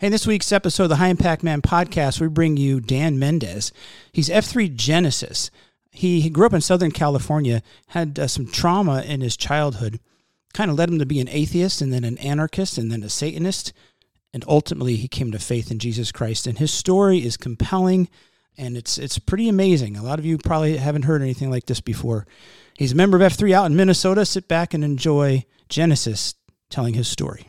Hey, in this week's episode of the High Impact Man podcast, we bring you Dan Mendez. He's F3 Genesis. He, grew up in Southern California, had uh, some trauma in his childhood, kind of led him to be an atheist and then an anarchist and then a Satanist. And ultimately, he came to faith in Jesus Christ. And his story is compelling and it's, it's pretty amazing. A lot of you probably haven't heard anything like this before. He's a member of F3 out in Minnesota. Sit back and enjoy Genesis telling his story.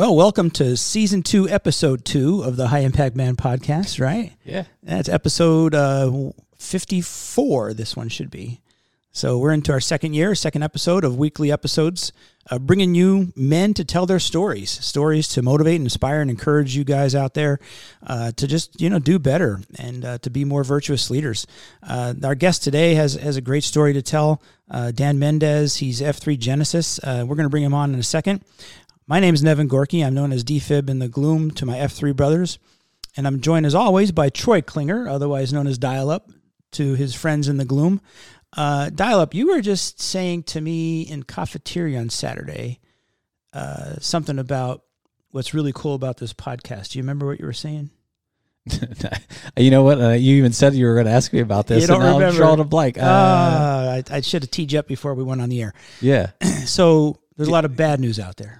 Well, welcome to season two, episode two of the High Impact Man podcast, right? Yeah. That's episode uh, 54, this one should be. So we're into our second year, second episode of weekly episodes, uh, bringing you men to tell their stories, stories to motivate, inspire, and encourage you guys out there uh, to just you know do better and uh, to be more virtuous leaders. Uh, our guest today has has a great story to tell. Uh, Dan Mendez, he's F3 Genesis. Uh, we're going to bring him on in a second. My name is Nevin Gorky. I'm known as DFib in the gloom to my F3 brothers. And I'm joined as always by Troy Klinger, otherwise known as Dial Up, to his friends in the gloom. Uh, Dial Up, you were just saying to me in cafeteria on Saturday uh, something about what's really cool about this podcast. Do you remember what you were saying? you know what? Uh, you even said you were going to ask me about this. You don't and remember? I'm drawing a blank. Uh, Uh, I, I should have teed you up before we went on the air. yeah. So there's a lot of bad news out there.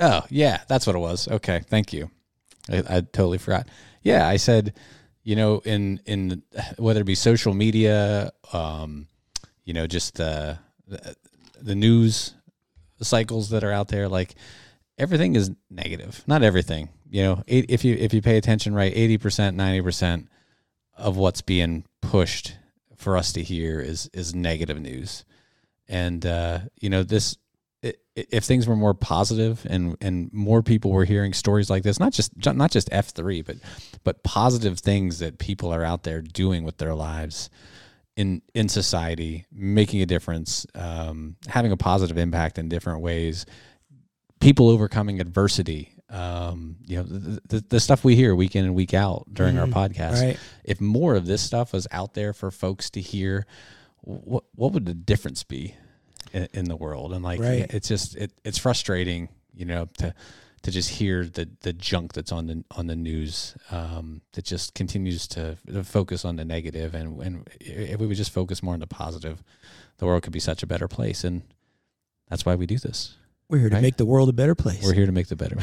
Oh, yeah. That's what it was. Okay. Thank you. I, I totally forgot. Yeah. I said, you know, in, in whether it be social media, um, you know, just the, the, news cycles that are out there, like everything is negative. Not everything, you know, if you, if you pay attention, right, 80%, 90% of what's being pushed for us to hear is, is negative news. And, uh, you know, this, if things were more positive and and more people were hearing stories like this, not just not just F three, but but positive things that people are out there doing with their lives in in society, making a difference, um, having a positive impact in different ways, people overcoming adversity. Um, you know, the, the, the stuff we hear week in and week out during our podcast. Right. If more of this stuff was out there for folks to hear, what what would the difference be in, in the world? And like, Right. it's just it, it's frustrating, you know, to to just hear the the junk that's on the on the news um, that just continues to, to focus on the negative, and and if we would just focus more on the positive, the world could be such a better place, and that's why we do this. We're here to Right. make the world a better place. We're here to make the better.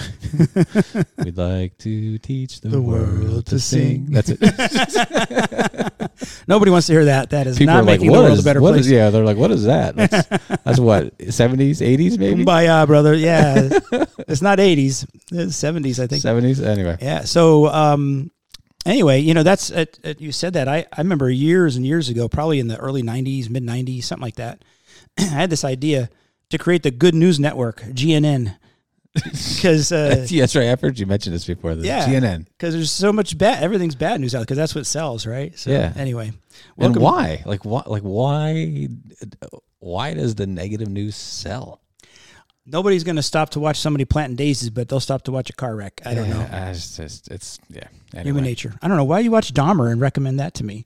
We'd like to teach the, The world, world to sing. sing. That's it. Nobody wants to hear that. That is People not are like, making the world is- a better place. is- yeah, they're like, what is that? That's, that's what seventies, eighties, maybe Kumbaya, brother. Yeah, it's not eighties, it's seventies, I think. seventies. Anyway, Yeah. So, um, anyway, you know, that's uh, uh, you said that. I I remember years and years ago, probably in the early '90s, mid '90s, something like that. I had this idea to create the Good News Network, GNN, because uh, yeah, that's right. I've heard you mention this before. The Yeah. CNN. because there's so much bad, everything's bad news out because that's what sells, right? So, Yeah. Anyway, And why? Like why? Like why? Why does the negative news sell? Nobody's going to stop to watch somebody planting daisies, but they'll stop to watch a car wreck. I don't know. Yeah, it's just it's yeah. Anyway. Human nature. I don't know. Why you watch Dahmer and recommend that to me?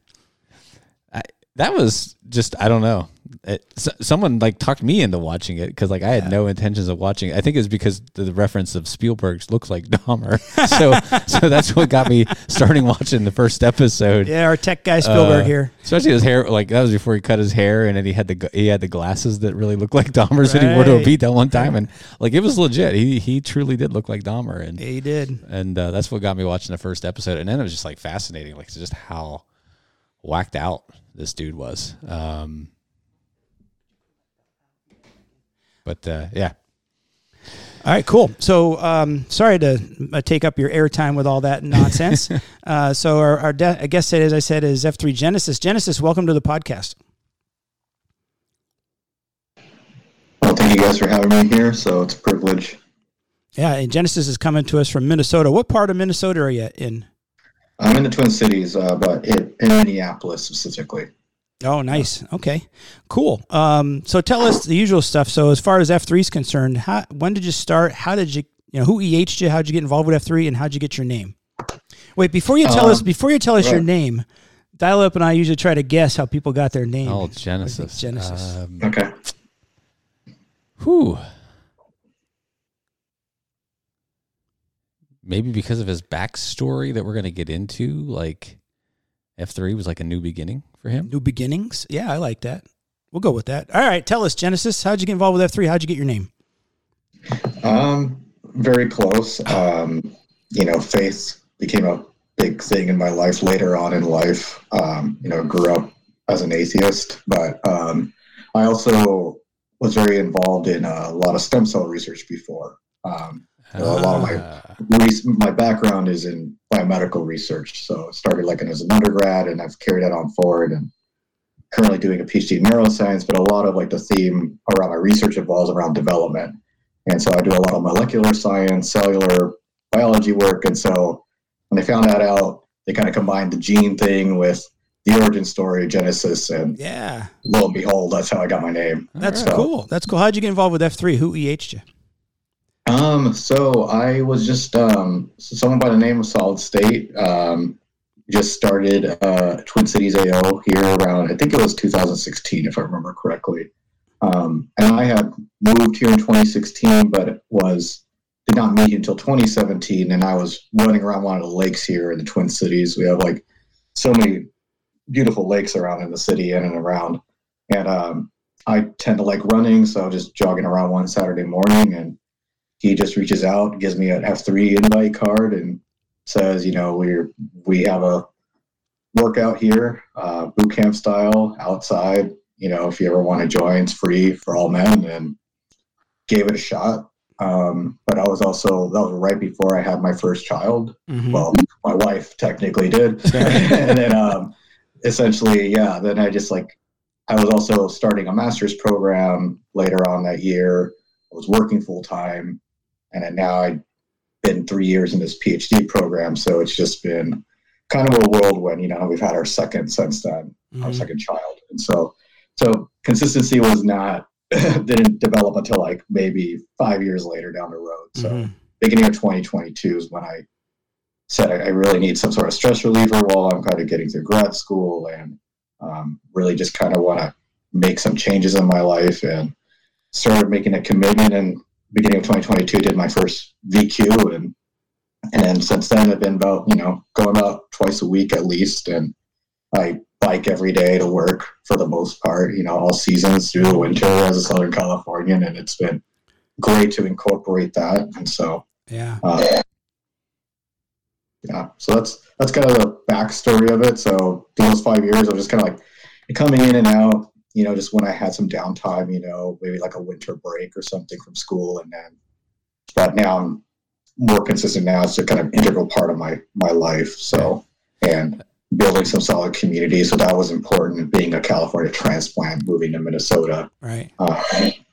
I, that was just I don't know. It, s someone like talked me into watching it because like I had no intentions of watching it. I think it's because the, reference of Spielberg's looks like Dahmer, so so that's what got me starting watching the first episode. Yeah, our tech guy Spielberg Uh, here. Especially his hair, like that was before he cut his hair, and then he had the he had the glasses that really looked like Dahmer's that he wore to a beat that one time, and like it was legit. He he truly did look like Dahmer, and Yeah, he did. and uh, that's what got me watching the first episode, and then it was just like fascinating, like just how whacked out this dude was. Um, but uh, yeah, All right, cool. So, um, sorry to uh, take up your airtime with all that nonsense. uh, so, our, our de- guest today, as I said, is F3 Genesis. Genesis, welcome to the podcast. Well, thank you guys for having me here. So it's a privilege. Yeah, and Genesis is coming to us from Minnesota. What part of Minnesota are you in? I'm in the Twin Cities, uh, but in, in Minneapolis specifically. Oh, nice. Okay, cool. Um, so tell us the usual stuff. So as far as F three is concerned, how, when did you start? How did you, you know, who EH'd you? How'd you get involved with F three, and how'd you get your name? Wait, before you tell Um, us, before you tell us your name, Dial Up and I usually try to guess how people got their name. Oh, Genesis. Genesis. Um, Okay. whew. Maybe because of his backstory that we're going to get into, like F3 was like a new beginning for him. New beginnings. Yeah, I like that. We'll go with that. All right, tell us, Genesis. How'd you get involved with F three? How'd you get your name? Um, very close. Um, you know, faith became a big thing in my life later on in life. Um, you know, grew up as an atheist, but um, I also was very involved in uh, a lot of stem cell research before. Um, a lot of my Ah, my background is in biomedical research, so I started like as an undergrad, and I've carried that on forward, and currently doing a PhD in neuroscience. But a lot of like the theme around my research involves around development, and so I do a lot of molecular science, cellular biology work, and so when they found that out, they kind of combined the gene thing with the origin story, Genesis, and Yeah, lo and behold, that's how I got my name. that's right. cool. That's cool. How'd you get involved with F three? Who EH'd you? Um, so I was just um, so someone by the name of Solid State. Um, just started uh, Twin Cities AO here around I think it was 2016 if I remember correctly. Um, and I had moved here in 2016, but was did not meet until 2017, and I was running around one of the lakes here in the Twin Cities. We have like so many beautiful lakes around in the city in and around, and um, I tend to like running, so just jogging around one Saturday morning and he just reaches out, gives me an F3 invite card, and says, you know, we're we have a workout here, uh, boot camp style, outside. You know, if you ever want to join, it's free for all men, and gave it a shot. Um, but I was also that was right before I had my first child. Mhm. Well, my wife technically did, and then um, essentially, yeah. Then I just like I was also starting a master's program later on that year. I was working full time, and now I've been three years in this PhD program. So it's just been kind of a whirlwind. You know, we've had our second since then, our Mhm. second child, and so so consistency was not didn't develop until like maybe five years later down the road. So Mhm. beginning of 2022 is when I said I, I really need some sort of stress reliever while I'm kind of getting through grad school and um, really just kind of want to make some changes in my life and started making a commitment and beginning of 2022 did my first VQ and and then since then I've been about you know going about twice a week at least and I bike every day to work for the most part you know all seasons through the winter as a Southern Californian and it's been great to incorporate that and so Yeah. uh, yeah, so that's that's kind of the backstory of it. So those five years, I was just kind of like coming in and out. You know, just when I had some downtime, you know, maybe like a winter break or something from school, and then. But now I'm more consistent. Now it's a kind of integral part of my my life. So and building some solid community. So that was important. Being a California transplant, moving to Minnesota, Right. uh,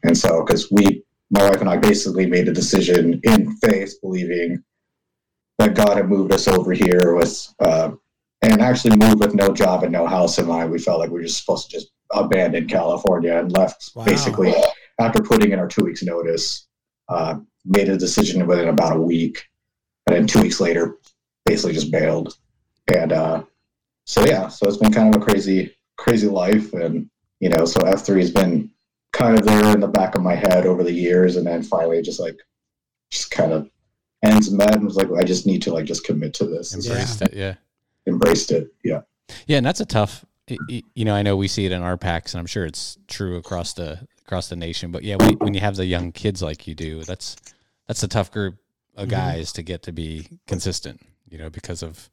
and so, because we, my wife and I, basically made a decision in faith, believing that God had moved us over here with, uh, and actually moved with no job and no house in mind. We felt like we were just supposed to just abandon California and left Wow. basically after putting in our two weeks notice. Uh, made a decision within about a week, and then two weeks later, basically just bailed. And uh, so yeah, so it's been kind of a crazy, crazy life, and you know, so F three has been kind of there in the back of my head over the years, and then finally just like just kind of ends met and was like, I just need to like just commit to this. And so embraced it. Yeah. embraced it. Yeah. Yeah, and that's a tough. You know, I know we see it in our packs, and I'm sure it's true across the across the nation. But yeah, when, when you have the young kids like you do, that's that's a tough group of Mhm. guys to get to be consistent. You know, because of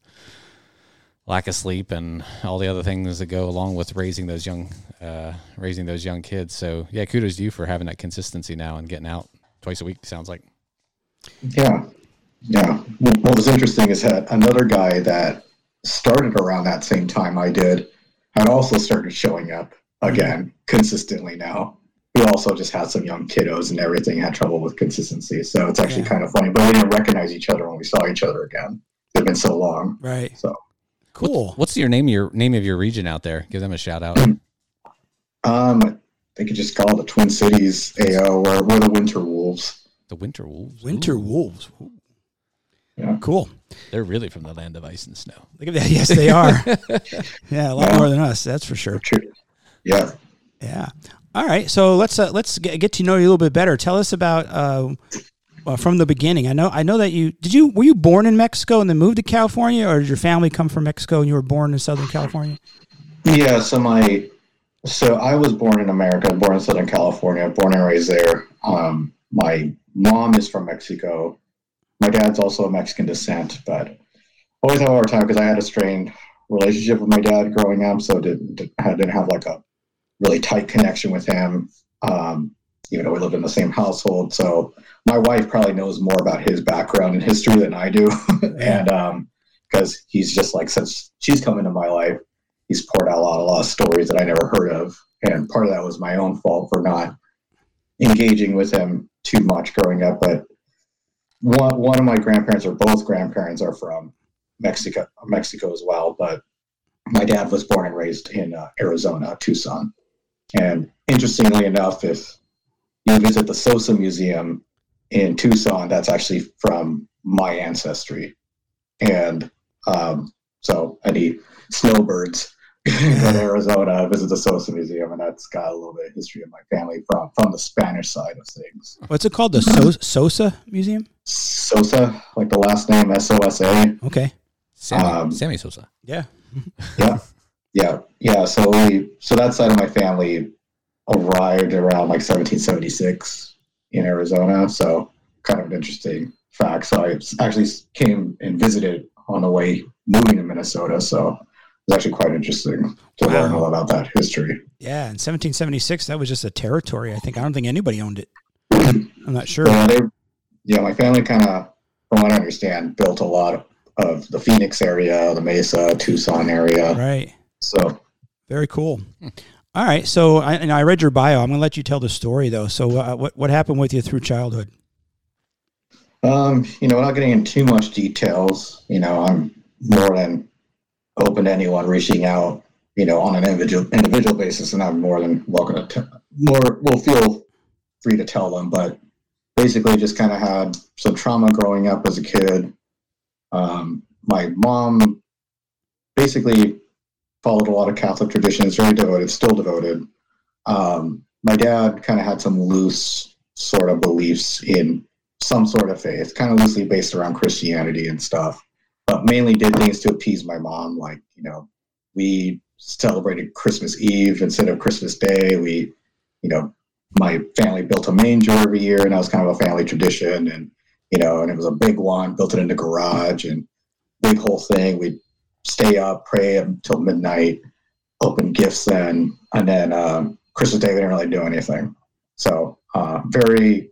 lack of sleep and all the other things that go along with raising those young uh, raising those young kids. So yeah, kudos to you for having that consistency now and getting out twice a week. Sounds like. Yeah. Yeah. What was interesting is that another guy that started around that same time I did had also started showing up again consistently now. we also just had some young kiddos and everything had trouble with consistency. So it's actually Yeah. kind of funny, but we didn't recognize each other when we saw each other again. It's been so long. Right. So, Cool. What's your name? Your name of your region out there? Give them a shout out. um, they could just call it the Twin Cities AO or we're the Winter Wolves. The Winter Wolves. Winter Ooh, Wolves. Ooh. Yeah. Cool. They're really from the land of ice and snow. Look at that. Yes, they are. yeah, a lot Yeah. more than us. That's for sure. True. Yeah. Yeah. All right. So let's uh, let's get, get to know you a little bit better. Tell us about uh, well, from the beginning. I know I know that you did you were you born in Mexico and then moved to California, or did your family come from Mexico and you were born in Southern California? Yeah, so my so I was born in America, born in Southern California, born and raised there. Um, my mom is from Mexico. My dad's also of Mexican descent, but always have a hard time because I had a strained relationship with my dad growing up, so didn't I didn't have like a really tight connection with him. Um, even though we lived in the same household, so my wife probably knows more about his background and history than I do, and um, because he's just like since she's come into my life he's poured out a lot, a lot of stories that I never heard of. And part of that was my own fault for not engaging with him too much growing up. But one, one of my grandparents, or both grandparents, are from Mexico, Mexico as well. But my dad was born and raised in uh, Arizona, Tucson. And interestingly enough, if you visit the Sosa Museum in Tucson, that's actually from my ancestry. And um, so any snowbirds go to Arizona, visit the Sosa Museum, and that's got a little bit of history of my family from from the Spanish side of things. What's it called? The so- Sosa Museum. Sosa, like the last name S O S A. Okay. Sammy, Um, Sammy Sosa. Yeah. Yeah, yeah, yeah. So we, so that side of my family arrived around like 1776 in Arizona. So kind of an interesting fact. So I actually came and visited on the way moving to Minnesota. So it was actually quite interesting to learn Wow. all about that history. Yeah. In 1776, that was just a territory. I think I don't think anybody owned it. I'm not sure. Yeah, they, yeah, my family kind of, from what I understand, built a lot of, of the Phoenix area, the Mesa, Tucson area. Right. So Very cool. All right. So, I, and I read your bio. I'm going to let you tell the story though. So, uh, what what happened with you through childhood? Um, you know, without getting into too much details, you know, I'm more than open to anyone reaching out, you know, on an individual individual basis, and I'm more than welcome to t- more will feel free to tell them. But basically, just kind of had some trauma growing up as a kid. Um, my mom basically followed a lot of Catholic traditions, very devoted, still devoted. Um, my dad kind of had some loose sort of beliefs in some sort of faith, kind of loosely based around Christianity and stuff, but mainly did things to appease my mom. Like, you know, we celebrated Christmas Eve instead of Christmas Day. We, you know, my family built a manger every year, and that was kind of a family tradition. And, you know, and it was a big one, built it in the garage and big whole thing. We'd stay up, pray until midnight, open gifts then, and then um, Christmas Day, we didn't really do anything. So, uh, very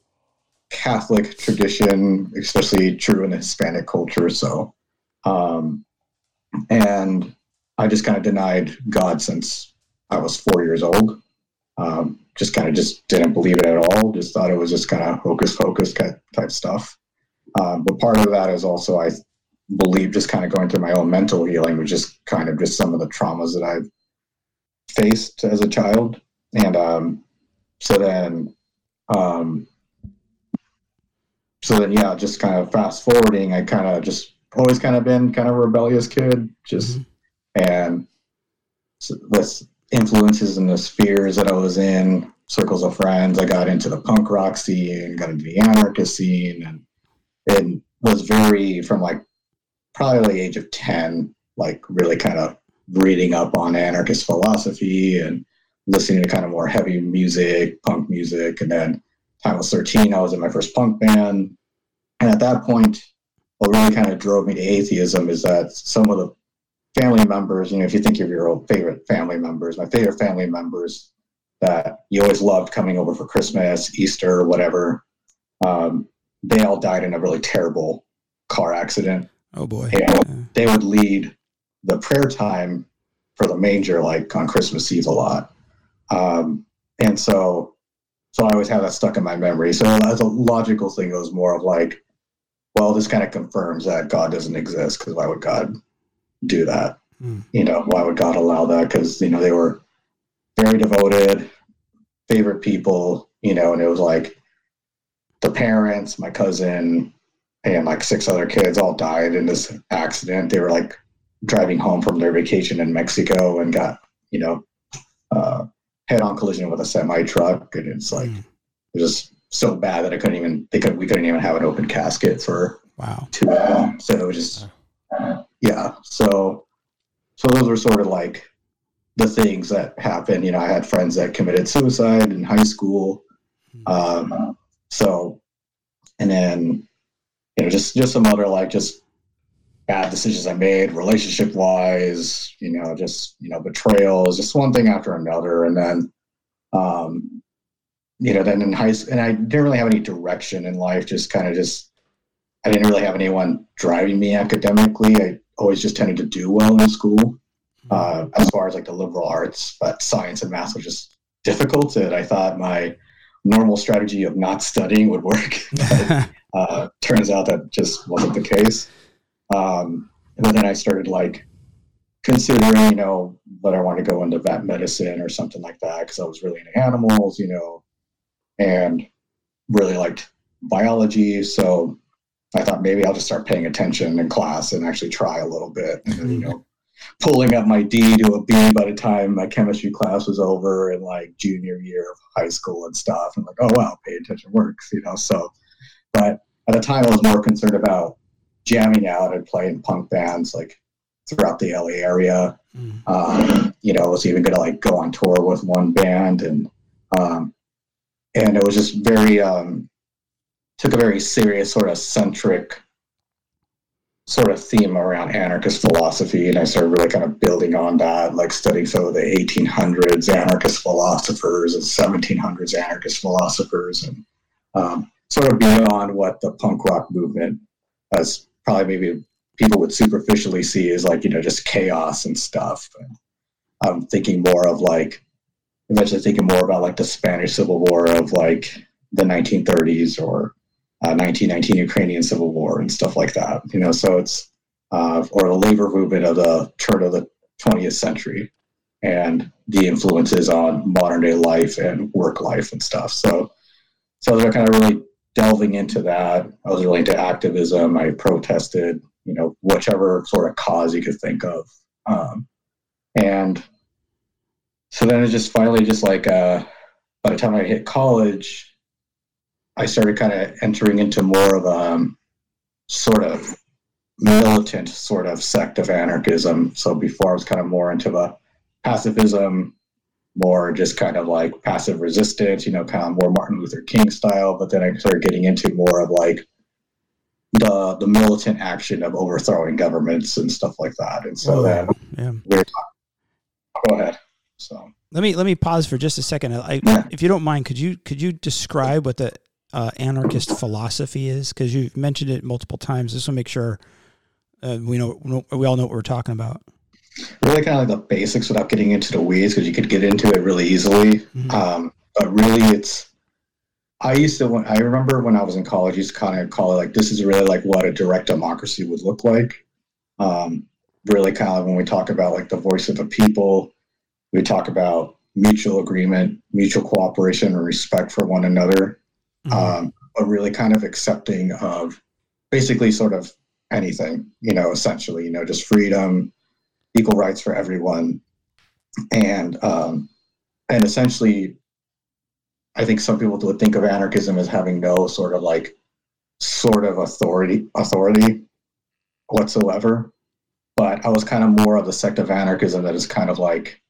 Catholic tradition, especially true in the Hispanic culture. So, um, and I just kind of denied God since I was four years old. Um, just kind of just didn't believe it at all. Just thought it was just kind of hocus pocus type stuff. Um, but part of that is also I believe just kind of going through my own mental healing, which is kind of just some of the traumas that I've faced as a child. And um, so then, um, so then, yeah, just kind of fast forwarding, I kind of just always kind of been kind of a rebellious kid, just mm-hmm. and so with influences in the spheres that I was in, circles of friends, I got into the punk rock scene, got into the anarchist scene, and it was very from like probably the age of 10, like really kind of reading up on anarchist philosophy and listening to kind of more heavy music, punk music. And then time I was 13, I was in my first punk band. And at that point, what really kind of drove me to atheism is that some of the family members, you know, if you think of your old favorite family members, my favorite family members that you always loved coming over for Christmas, Easter, whatever, um, they all died in a really terrible car accident Oh boy. Yeah. They would lead the prayer time for the manger like on Christmas Eve a lot. Um, and so so I always have that stuck in my memory. So as a logical thing, it was more of like, well, this kind of confirms that God doesn't exist because why would God do that? Hmm. You know, why would God allow that? Because you know they were very devoted, favorite people. You know, and it was like the parents, my cousin, and like six other kids all died in this accident. They were like driving home from their vacation in Mexico and got you know uh, head-on collision with a semi truck, and it's like it just so bad that I couldn't even they could we couldn't even have an open casket for Wow. too long. So it was just yeah. So so those were sort of like the things that happened. You know, I had friends that committed suicide in high school. Um, so and then you know just just some other like just bad decisions I made relationship wise. You know, just you know betrayals, just one thing after another, and then. Um, you know, then in high school, and I didn't really have any direction in life, just kind of just, I didn't really have anyone driving me academically. I always just tended to do well in school, uh, as far as like the liberal arts, but science and math was just difficult. And I thought my normal strategy of not studying would work. uh, turns out that just wasn't the case. Um, and then I started like considering, you know, that I wanted to go into vet medicine or something like that because I was really into animals, you know, and really liked biology. So I thought maybe I'll just start paying attention in class and actually try a little bit. And then, you know, pulling up my D to a B by the time my chemistry class was over in like junior year of high school and stuff. And like, oh wow, pay attention works, you know. So but at the time I was more concerned about jamming out and playing punk bands like throughout the LA area. Mm. Um, you know, I was even gonna like go on tour with one band and um and it was just very um took a very serious sort of centric sort of theme around anarchist philosophy and I started really kind of building on that, like studying some of the 1800s anarchist philosophers and 1700s anarchist philosophers and um, sort of beyond what the punk rock movement as probably maybe people would superficially see as like, you know, just chaos and stuff. And I'm thinking more of like, eventually thinking more about like the Spanish Civil War of like the 1930s or uh, 1919 Ukrainian Civil War and stuff like that. You know, so it's uh, or the labor movement of the turn of the 20th century and the influences on modern day life and work life and stuff. So, so they're kind of really delving into that. I was really into activism. I protested, you know, whichever sort of cause you could think of. Um, and so then it just finally just like uh, by the time I hit college, I started kind of entering into more of a um, sort of militant sort of sect of anarchism. So before I was kind of more into the pacifism, more just kind of like passive resistance, you know, kind of more Martin Luther King style. But then I started getting into more of like the the militant action of overthrowing governments and stuff like that. And so Whoa. then Yeah. we're go ahead. So Let me let me pause for just a second. I, if you don't mind, could you could you describe what the uh, anarchist philosophy is? Because you've mentioned it multiple times. Just to make sure uh, we know we all know what we're talking about. really kind of like the basics without getting into the weeds because you could get into it really easily. Mhm. Um, but really, it's. I used to. When, I remember when I was in college, I used to kind of call it like this is really like what a direct democracy would look like. Um, really, kind of like when we talk about like the voice of the people, we talk about mutual agreement, mutual cooperation, and respect for one another. Mhm. Um, but really, kind of accepting of basically sort of anything. You know, essentially, you know, just freedom, equal rights for everyone, and um, and essentially, I think some people would think of anarchism as having no sort of like sort of authority authority whatsoever. But I was kind of more of the sect of anarchism that is kind of like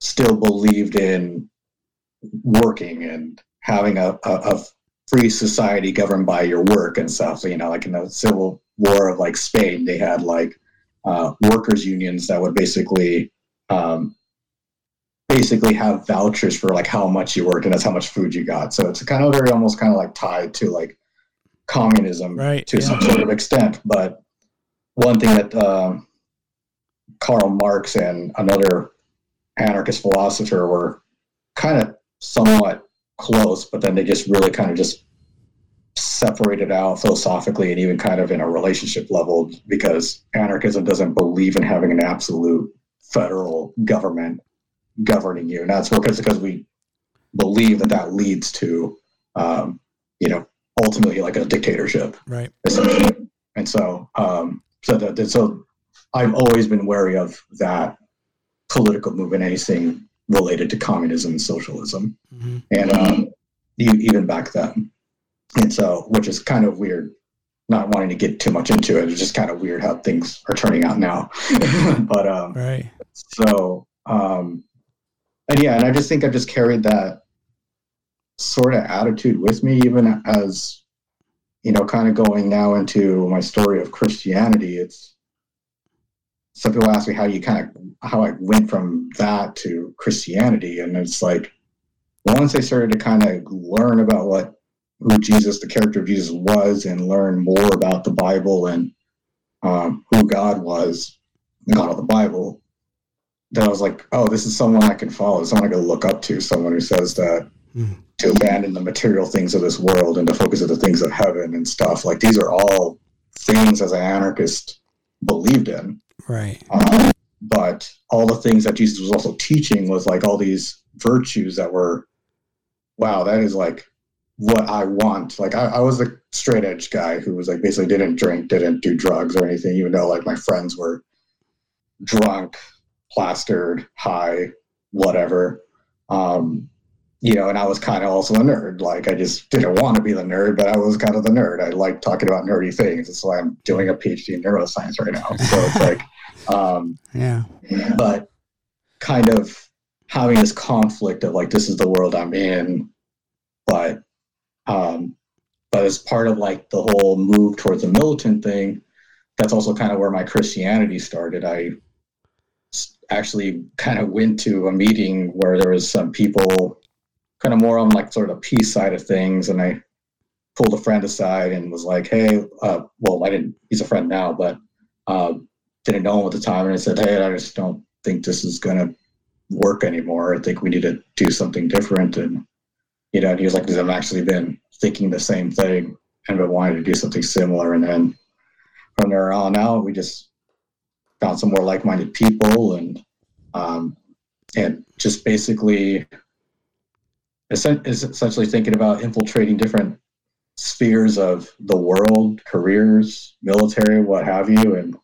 still believed in working and having a, a, a free society governed by your work and stuff. So, you know, like in the Civil War of like Spain, they had like uh, workers unions that would basically um, basically have vouchers for like how much you worked and that's how much food you got. So it's kind of very almost kind of like tied to like communism Right, to yeah. some sort of extent. But one thing that um, Karl Marx and another anarchist philosopher were kind of somewhat close, but then they just really kind of just separated out philosophically and even kind of in a relationship level because anarchism doesn't believe in having an absolute federal government governing you. And that's because because we believe that that leads to, um, you know, ultimately like a dictatorship, Right. essentially. And so, um, so that that- so I've always been wary of that political movement, anything related to communism and socialism hmm and um, even back then. And so, which is kind of weird, not wanting to get too much into it. It's just kind of weird how things are turning out now. but um, Right. so, um, and yeah, and I just think I just carried that sort of attitude with me, even as you know, kind of going now into my story of Christianity. It's some people ask me how you kind of how I went from that to Christianity, and it's like once I started to kind of learn about what who Jesus, the character of Jesus was, and learn more about the Bible and um, who God was, God of the Bible, then I was like, oh, this is someone I can follow, someone I can look up to, someone who says that Hmm. to abandon the material things of this world and to focus on the things of heaven and stuff. Like these are all things as an anarchist believed in. Right. Um, but all the things that Jesus was also teaching was like all these virtues that were, wow, that is like what I want. Like I, I was a straight edge guy who was like basically didn't drink, didn't do drugs or anything, even though like my friends were drunk, plastered, high, whatever. Um, you know, and I was kind of also a nerd. Like I just didn't want to be the nerd, but I was kind of the nerd. I like talking about nerdy things. That's why I'm doing a PhD in neuroscience right now. So it's like, um, Yeah. but kind of having this conflict of like this is the world I'm in, but um, but as part of like the whole move towards the militant thing, that's also kind of where my Christianity started. I actually kind of went to a meeting where there was some people kind of more on like sort of the peace side of things, and I pulled a friend aside and was like, "Hey, uh, well, I didn't. He's a friend now, but." Uh, didn't know him at the time, and I said, "Hey, I just don't think this is gonna work anymore. I think we need to do something different." And you know, and he was like, "Because I've actually been thinking the same thing and been wanting to do something similar." And then from there on out, we just found some more like-minded people, and um, and just basically is essentially thinking about infiltrating different spheres of the world, careers, military, what have you, and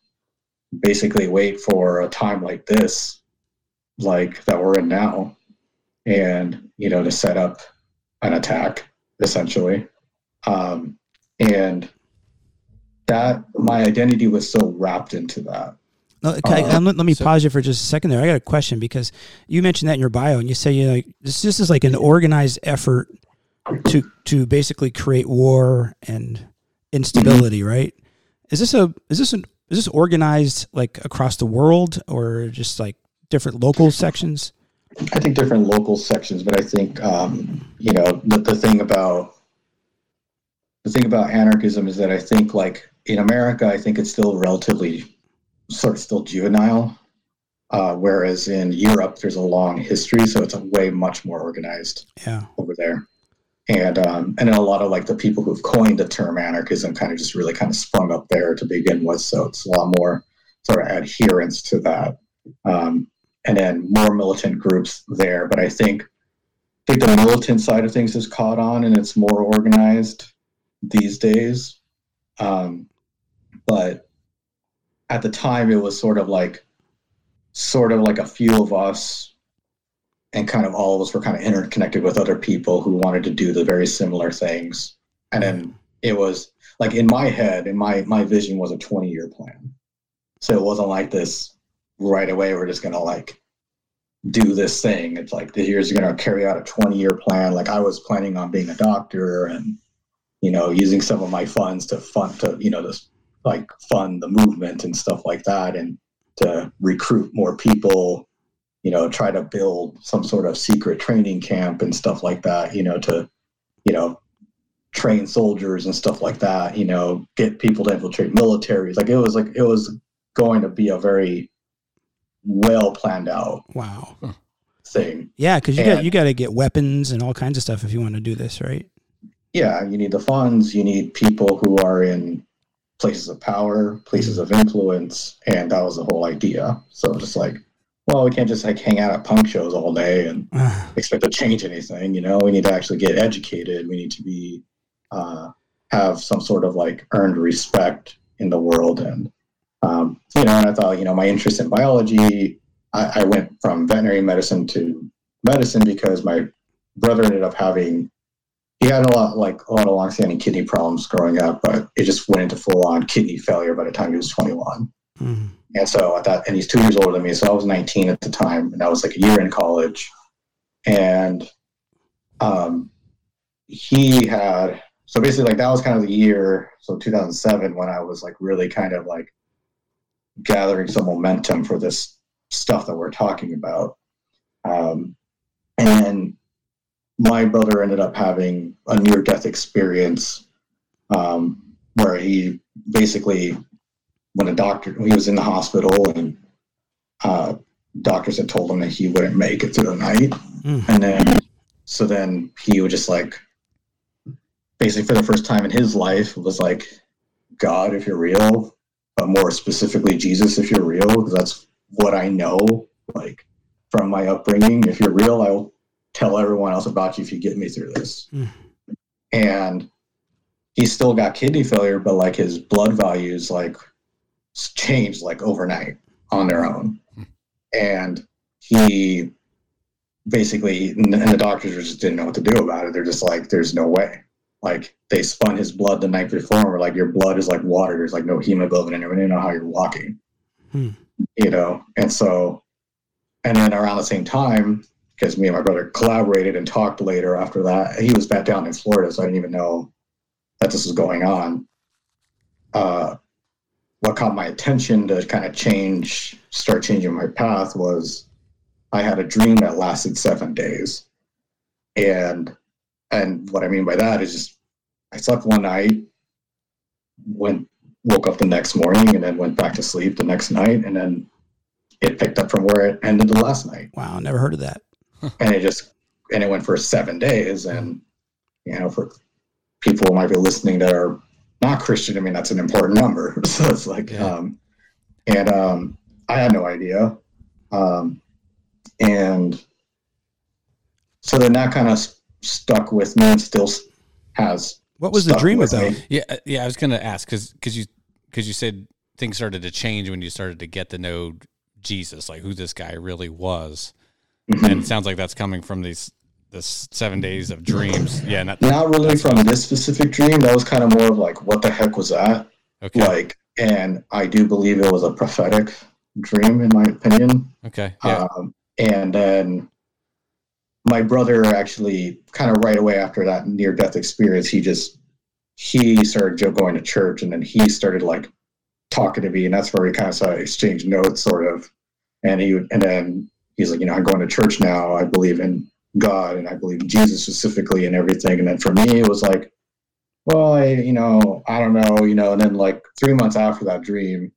basically wait for a time like this, like that we're in now, and you know, to set up an attack essentially. Um, and that my identity was so wrapped into that. I- Uh, let, let me so- pause you for just a second there. I got a question because you mentioned that in your bio, and you say you know, like this. This is like an organized effort to to basically create war and instability, right? Is this a is this an is this organized like across the world or just like different local sections? I think different local sections, but I think um, you know the, the thing about the thing about anarchism is that I think like in America, I think it's still relatively sort of still juvenile, uh, whereas in Europe there's a long history, so it's a way much more organized Yeah, over there. And um, and then a lot of like the people who've coined the term anarchism kind of just really kind of sprung up there to begin with, so it's a lot more sort of adherence to that. Um, and then more militant groups there. But I think I think the militant side of things has caught on and it's more organized these days. Um, but at the time, it was sort of like sort of like a few of us, and kind of all of us were kind of interconnected with other people who wanted to do the very similar things. And then it was like in my head, in my my vision was a twenty year plan. So it wasn't like this right away. We're just gonna like do this thing. It's like the years are gonna carry out a 20 year plan. Like I was planning on being a doctor and you know using some of my funds to fund to you know this like fund the movement and stuff like that and to recruit more people you know try to build some sort of secret training camp and stuff like that you know to you know train soldiers and stuff like that you know get people to infiltrate militaries like it was like it was going to be a very well planned out wow. thing. Yeah, because you got you got to get weapons and all kinds of stuff if you want to do this, right? Yeah, you need the funds, you need people who are in places of power, places of influence, and that was the whole idea. So just like, well, we can't just like hang out at punk shows all day and expect to change anything. You know, we need to actually get educated. We need to be uh, have some sort of like earned respect in the world, and um, you know, and I thought, you know, my interest in biology, I, I went from veterinary medicine to medicine because my brother ended up having he had a lot like a lot of long-standing kidney problems growing up, but it just went into full-on kidney failure by the time he was 21. Mhm. And so at that, and he's two years older than me, so I was 19 at the time, and I was like a year in college, and um, he had so basically like that was kind of the year, so 2007 when I was like really kind of like gathering some momentum for this stuff that we're talking about, um, and my brother ended up having a near-death experience um, where he basically when a doctor he was in the hospital and uh, doctors had told him that he wouldn't make it through the night Mm. and then so then he was just like basically for the first time in his life was like god if you're real but more specifically jesus if you're real because that's what i know like from my upbringing if you're real i'll tell everyone else about you if you get me through this. Mm. and he still got kidney failure but like his blood values like changed like overnight on their own. And he basically and and the doctors just didn't know what to do about it. They're just like there's no way. Like they spun his blood the night before and were like your blood is like water. There's like no hemoglobin in it. We didn't know how you're walking. Hmm. you know? And so and then around the same time because me and my brother collaborated and talked later after that. He was back down in florida so i didn't even know that this was going on. Uh what caught my attention to kind of change start changing my path was i had a dream that lasted seven days. And and what i mean by that is just i slept one night went woke up the next morning and then went back to sleep the next night and then it picked up from where it ended the last night. Wow, never heard of that. And it just and it went for seven days and you know for people who might be listening that are not christian i mean that's an important number so it's like Yeah. um and um i had no idea um and so then that kind of stuck with me and still has What was the dream with about? me. Yeah, uh, yeah. I was gonna ask because because you because you said things started to change when you started to get to know Jesus, like who this guy really was, Mhm. and it sounds like that's coming from these this seven days of dreams. Yeah, not, not really from this specific dream that was kind of more of like what the heck was that okay, like and i do believe it was a prophetic dream in my opinion okay, yeah, Um, and then my brother actually kind of right away after that near death experience, he just he started going to church, and then he started like talking to me, and that's where we kind of started exchange notes, sort of. And he would, and then he's like, you know, I'm going to church now. I believe in God, and I believe in Jesus specifically, and everything. And then for me, it was like, well, I, you know, I don't know, you know. And then like three months after that dream,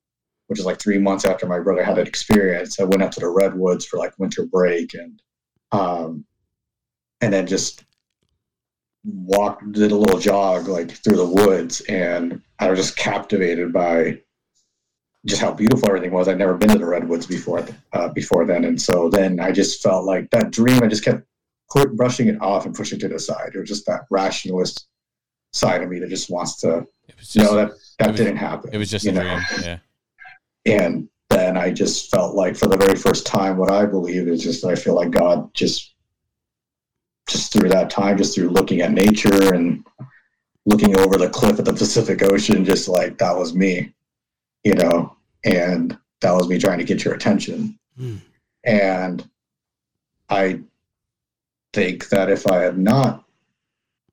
which is like three months after my brother had that experience. I went up to the redwoods for like winter break and um and then just walked did a little jog like through the woods and I was just captivated by just how beautiful everything was. I'd never been to the redwoods before uh, before then, and so then I just felt like that dream. I just kept quit brushing it off and pushing it to the side. It was just that rationalist side of me that just wants to just know that that was- didn't happen. it was just you a know? dream. Yeah, and then I just felt like for the very first time, what I believe is just I feel like God just just through that time, just through looking at nature and looking over the cliff of the Pacific Ocean, just like that was me, you know, and that was me trying to get your attention. Hmm. And I think that if I had not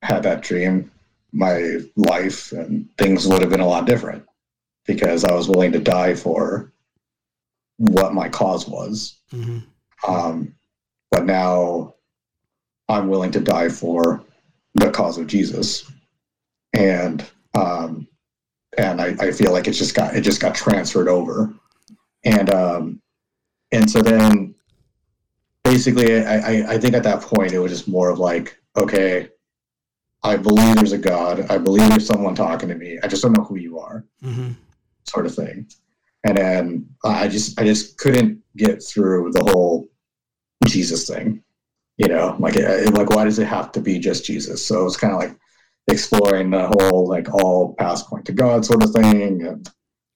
had that dream, my life and things would have been a lot different because I was willing to die for what my cause was. hmm Um, but now I'm willing to die for the cause of Jesus. And um, and I, I feel like it's just got it just got transferred over. And um, and so then basically, I, I, I think at that point it was just more of like, okay, I believe there's a God. I believe there's someone talking to me. I just don't know who you are, hmm sort of thing. And then I just I just couldn't get through the whole Jesus thing. You know, like it, like why does it have to be just Jesus? So it's kind of like exploring the whole like all paths point to God sort of thing, and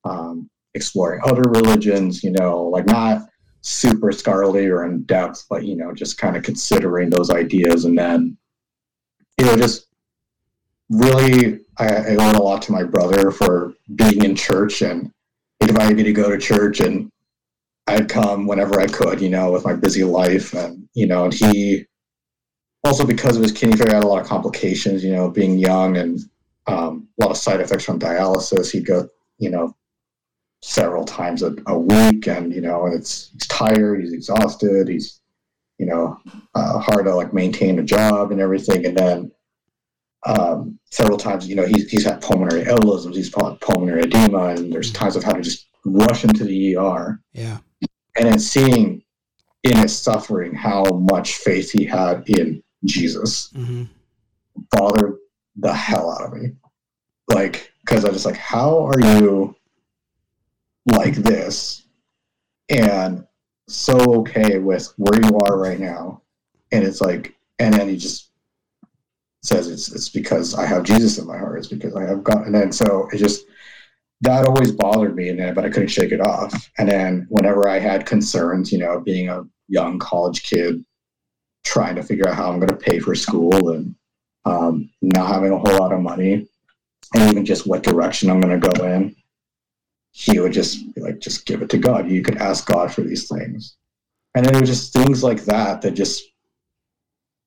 um, exploring other religions. You know, like not super scholarly or in depth, but you know, just kind of considering those ideas, and then you know, just really, I, I owe a lot to my brother for being in church and he invited me to go to church, and I'd come whenever I could, you know, with my busy life, and you know, and he also because of his kidney failure had a lot of complications, you know, being young and um, a lot of side effects from dialysis. He'd go, you know, several times a, a week, and you know, it's he's tired, he's exhausted, he's you know, uh, hard to like maintain a job and everything, and then um, several times, you know, he's, he's had pulmonary embolisms, he's had pulmonary edema, and there's times I've had to just rush into the ER. Yeah. And then seeing in his suffering how much faith he had in Jesus hmm bothered the hell out of me. Like, because I was just like, how are you like this and so okay with where you are right now? And it's like, and then he just says it's it's because I have Jesus in my heart. It's because I have God. And then so it just that always bothered me, and then but I couldn't shake it off. And then whenever I had concerns, you know, being a young college kid, trying to figure out how I'm going to pay for school and um, not having a whole lot of money, and even just what direction I'm going to go in, he would just be like, just give it to God. You could ask God for these things. And then it was just things like that that just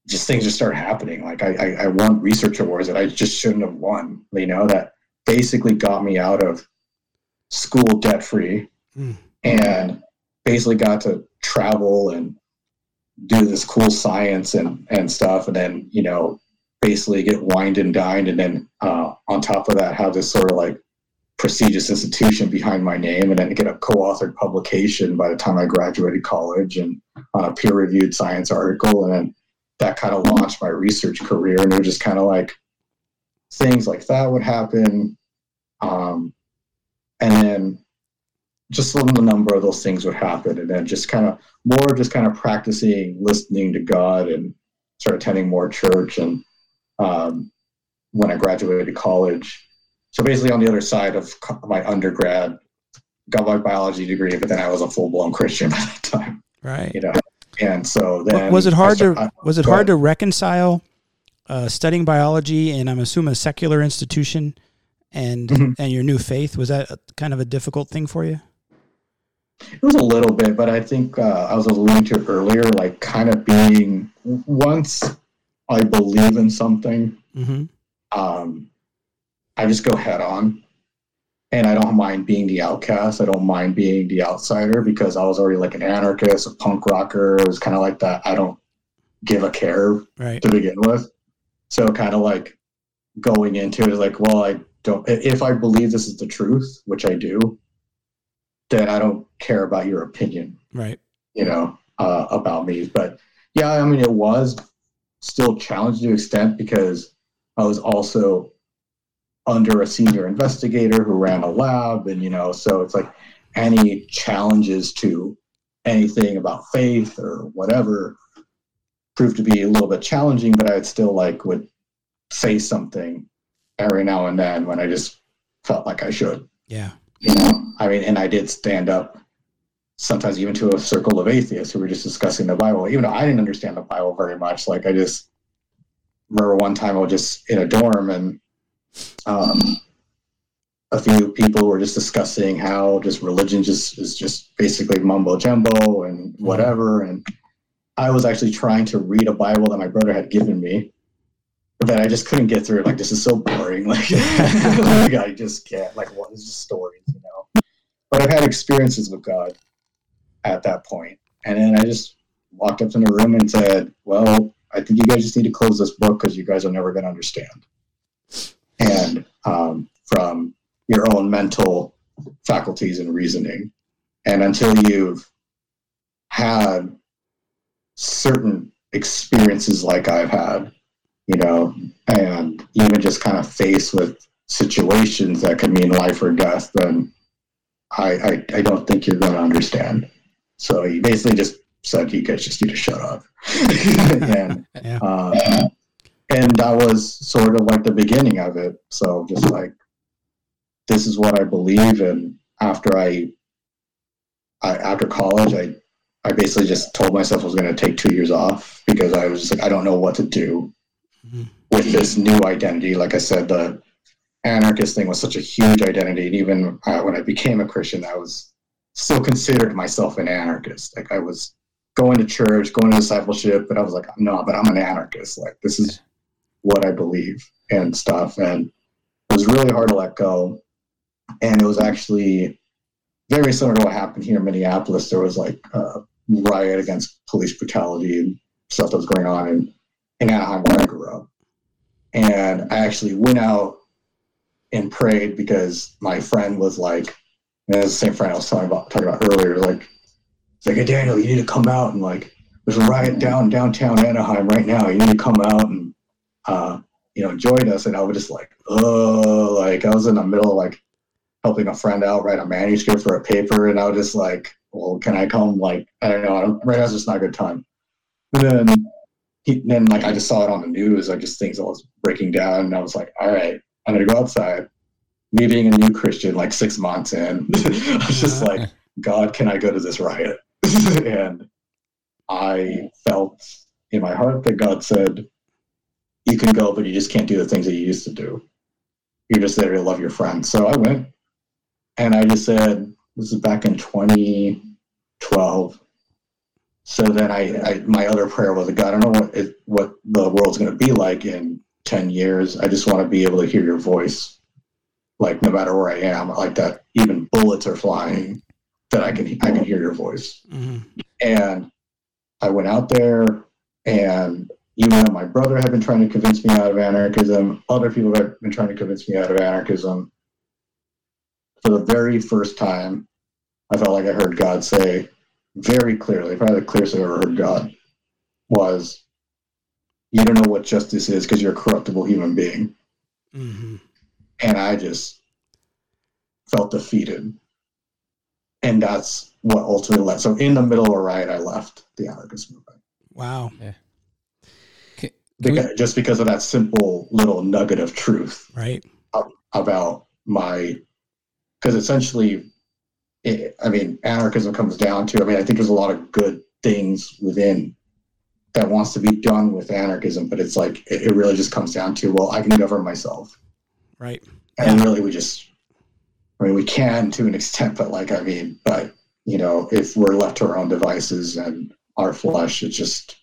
just things just start happening. Like I, I, I won research awards that I just shouldn't have won, you know, that basically got me out of school debt free Mm. and basically got to travel and do this cool science and, and stuff. And then, you know, basically get wined and dined. And then uh, on top of that, have this sort of like prestigious institution behind my name and then get a co-authored publication by the time I graduated college and on a peer reviewed science article. And then that kind of launched my research career. And it was just kind of like things like that would happen. Um, and then just a little number of those things would happen. And then just kind of more just kind of practicing listening to God and start attending more church. And um, when I graduated college, so basically on the other side of my undergrad, got my biology degree, but then I was a full blown Christian by that time, Right. you know. And so then was it hard start- to I- was it hard to reconcile uh, studying biology and I'm assuming a secular institution and Mhm. and your new faith was that a, kind of a difficult thing for you? It was a little bit, but I think uh, I was alluding to earlier, like kind of being once I believe in something, hmm um, I just go head on. And I don't mind being the outcast. I don't mind being the outsider because I was already like an anarchist, a punk rocker. It was kind of like that. I don't give a care Right. to begin with. So kind of like going into it is like, well, I don't, if I believe this is the truth, which I do, then I don't care about your opinion Right. you know, uh, about me. But yeah, I mean, it was still challenging to an extent because I was also under a senior investigator who ran a lab, and you know, so it's like any challenges to anything about faith or whatever proved to be a little bit challenging. But I'd still like would say something every now and then when I just felt like I should Yeah. You know i mean and i did stand up sometimes even to a circle of atheists who were just discussing the bible. Even though i didn't understand the bible very much like i just remember one time i was just in a dorm and um, a few people were just discussing how just religion just is just basically mumbo jumbo and whatever. And i was actually trying to read a bible that my brother had given me but i just couldn't get through. It like this is so boring. Like, like i just can't. Like what is the stories you know? But i've had experiences with god at that point. And then i just walked up in the room and said well i think you guys just need to close this book because you guys are never going to understand. And um, from your own mental faculties and reasoning. And until you've had certain experiences like I've had, you know, and even just kind of faced with situations that could mean life or death, then I, I, I don't think you're going to understand. So he basically just said, you guys just need to shut up. and, Yeah. um, and that was sort of like the beginning of it. So just like, this is what I believe. And after I, I after college, I, I basically just told myself I was going to take two years off because I was just like, I don't know what to do Mhm. with this new identity. Like I said, the anarchist thing was such a huge identity. And even uh, when I became a Christian, I was still considered myself an anarchist. Like I was going to church, going to discipleship, but I was like, no, but I'm an anarchist. Like this is what I believe and stuff. And it was really hard to let go. And it was actually very similar to what happened here in Minneapolis. There was like a riot against police brutality and stuff that was going on in, in Anaheim where I grew up. And I actually went out and prayed because my friend was like, and it's the same friend I was talking about talking about earlier, like it's like, hey Daniel, you need to come out and like there's a riot down downtown Anaheim right now. You need to come out and uh, you know, join us. And I was just like, oh, like I was in the middle of like helping a friend out write a manuscript for a paper, and I was just like, well, can I come? Like, I don't know. I don't, right now it's just not a good time. And then he, then like I just saw it on the news, like just things that was breaking down, and I was like, all right, I'm gonna go outside. Me being a new Christian, like six months in, I was just like, God, can I go to this riot? and I felt in my heart that God said, You can go, but you just can't do the things that you used to do. You're just there to love your friends. So I went and I just said, This is back in 2012. So then I, I my other prayer was, God, I don't know what it, what the world's going to be like in 10 years. I just want to be able to hear your voice, like no matter where I am, like that. Even bullets are flying, that I can I can hear your voice. Mhm. And I went out there, and even though my brother had been trying to convince me out of anarchism, other people had been trying to convince me out of anarchism. For the very first time, I felt like I heard God say very clearly, probably the clearest I've ever heard God, was, You don't know what justice is because you're a corruptible human being. Mhm. And I just felt defeated. And that's what ultimately led. So, in the middle of a riot, I left the anarchist movement. Wow. Can we- Because, just because of that simple little nugget of truth Right. about my because essentially it, i mean anarchism comes down to i mean i think there's a lot of good things within that wants to be done with anarchism but it's like it, it really just comes down to well i can govern myself Right. and really we just i mean we can to an extent but like i mean but you know if we're left to our own devices and our flesh it's just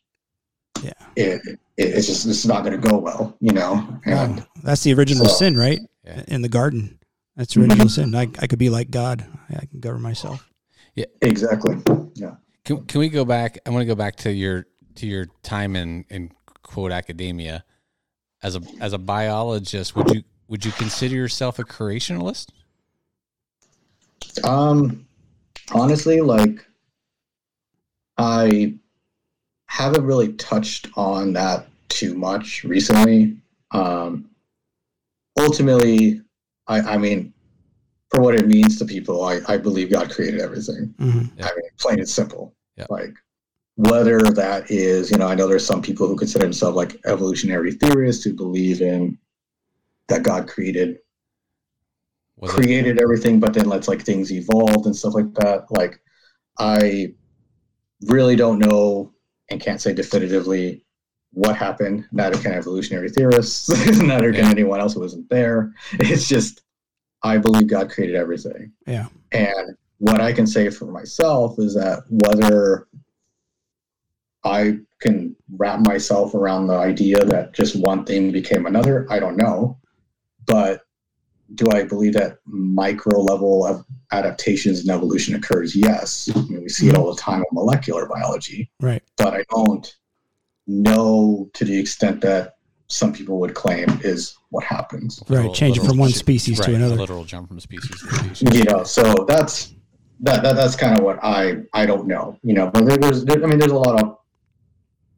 Yeah. it, it it's just it's not going to go well you know and Wow. That's the original So- sin, right? Yeah. In the garden. That's the original sin. I, I could be like God. I can govern myself. Yeah, exactly yeah Can, can we go back? I want to go back to your to your time in in quote academia as a as a biologist. Would you would you consider yourself a creationalist? Um, honestly, like I haven't really touched on that too much recently. Um, ultimately, I, I mean, for what it means to people, I, I believe God created everything. Mhm. Yeah. I mean, plain and simple. Yeah. Like whether that is, you know, I know there's some people who consider themselves like evolutionary theorists who believe in that God created Was it created everything, but then lets like things evolve and stuff like that. Like, I really don't know and can't say definitively what happened. Neither can evolutionary theorists, neither can Yeah. anyone else who wasn't there. It's just, I believe God created everything. Yeah. And what I can say for myself is that whether I can wrap myself around the idea that just one thing became another, I don't know. But do I believe that micro level of adaptations and evolution occurs? Yes. I mean, we see it mm-hmm. all the time in molecular biology, Right. but I don't know to the extent that some people would claim is what happens. Right. Literal- Change it from one sh- species to another. Literal jump from species to species. you know so that's that, that that's kind of what i i don't know you know but there's there, i mean there's a lot of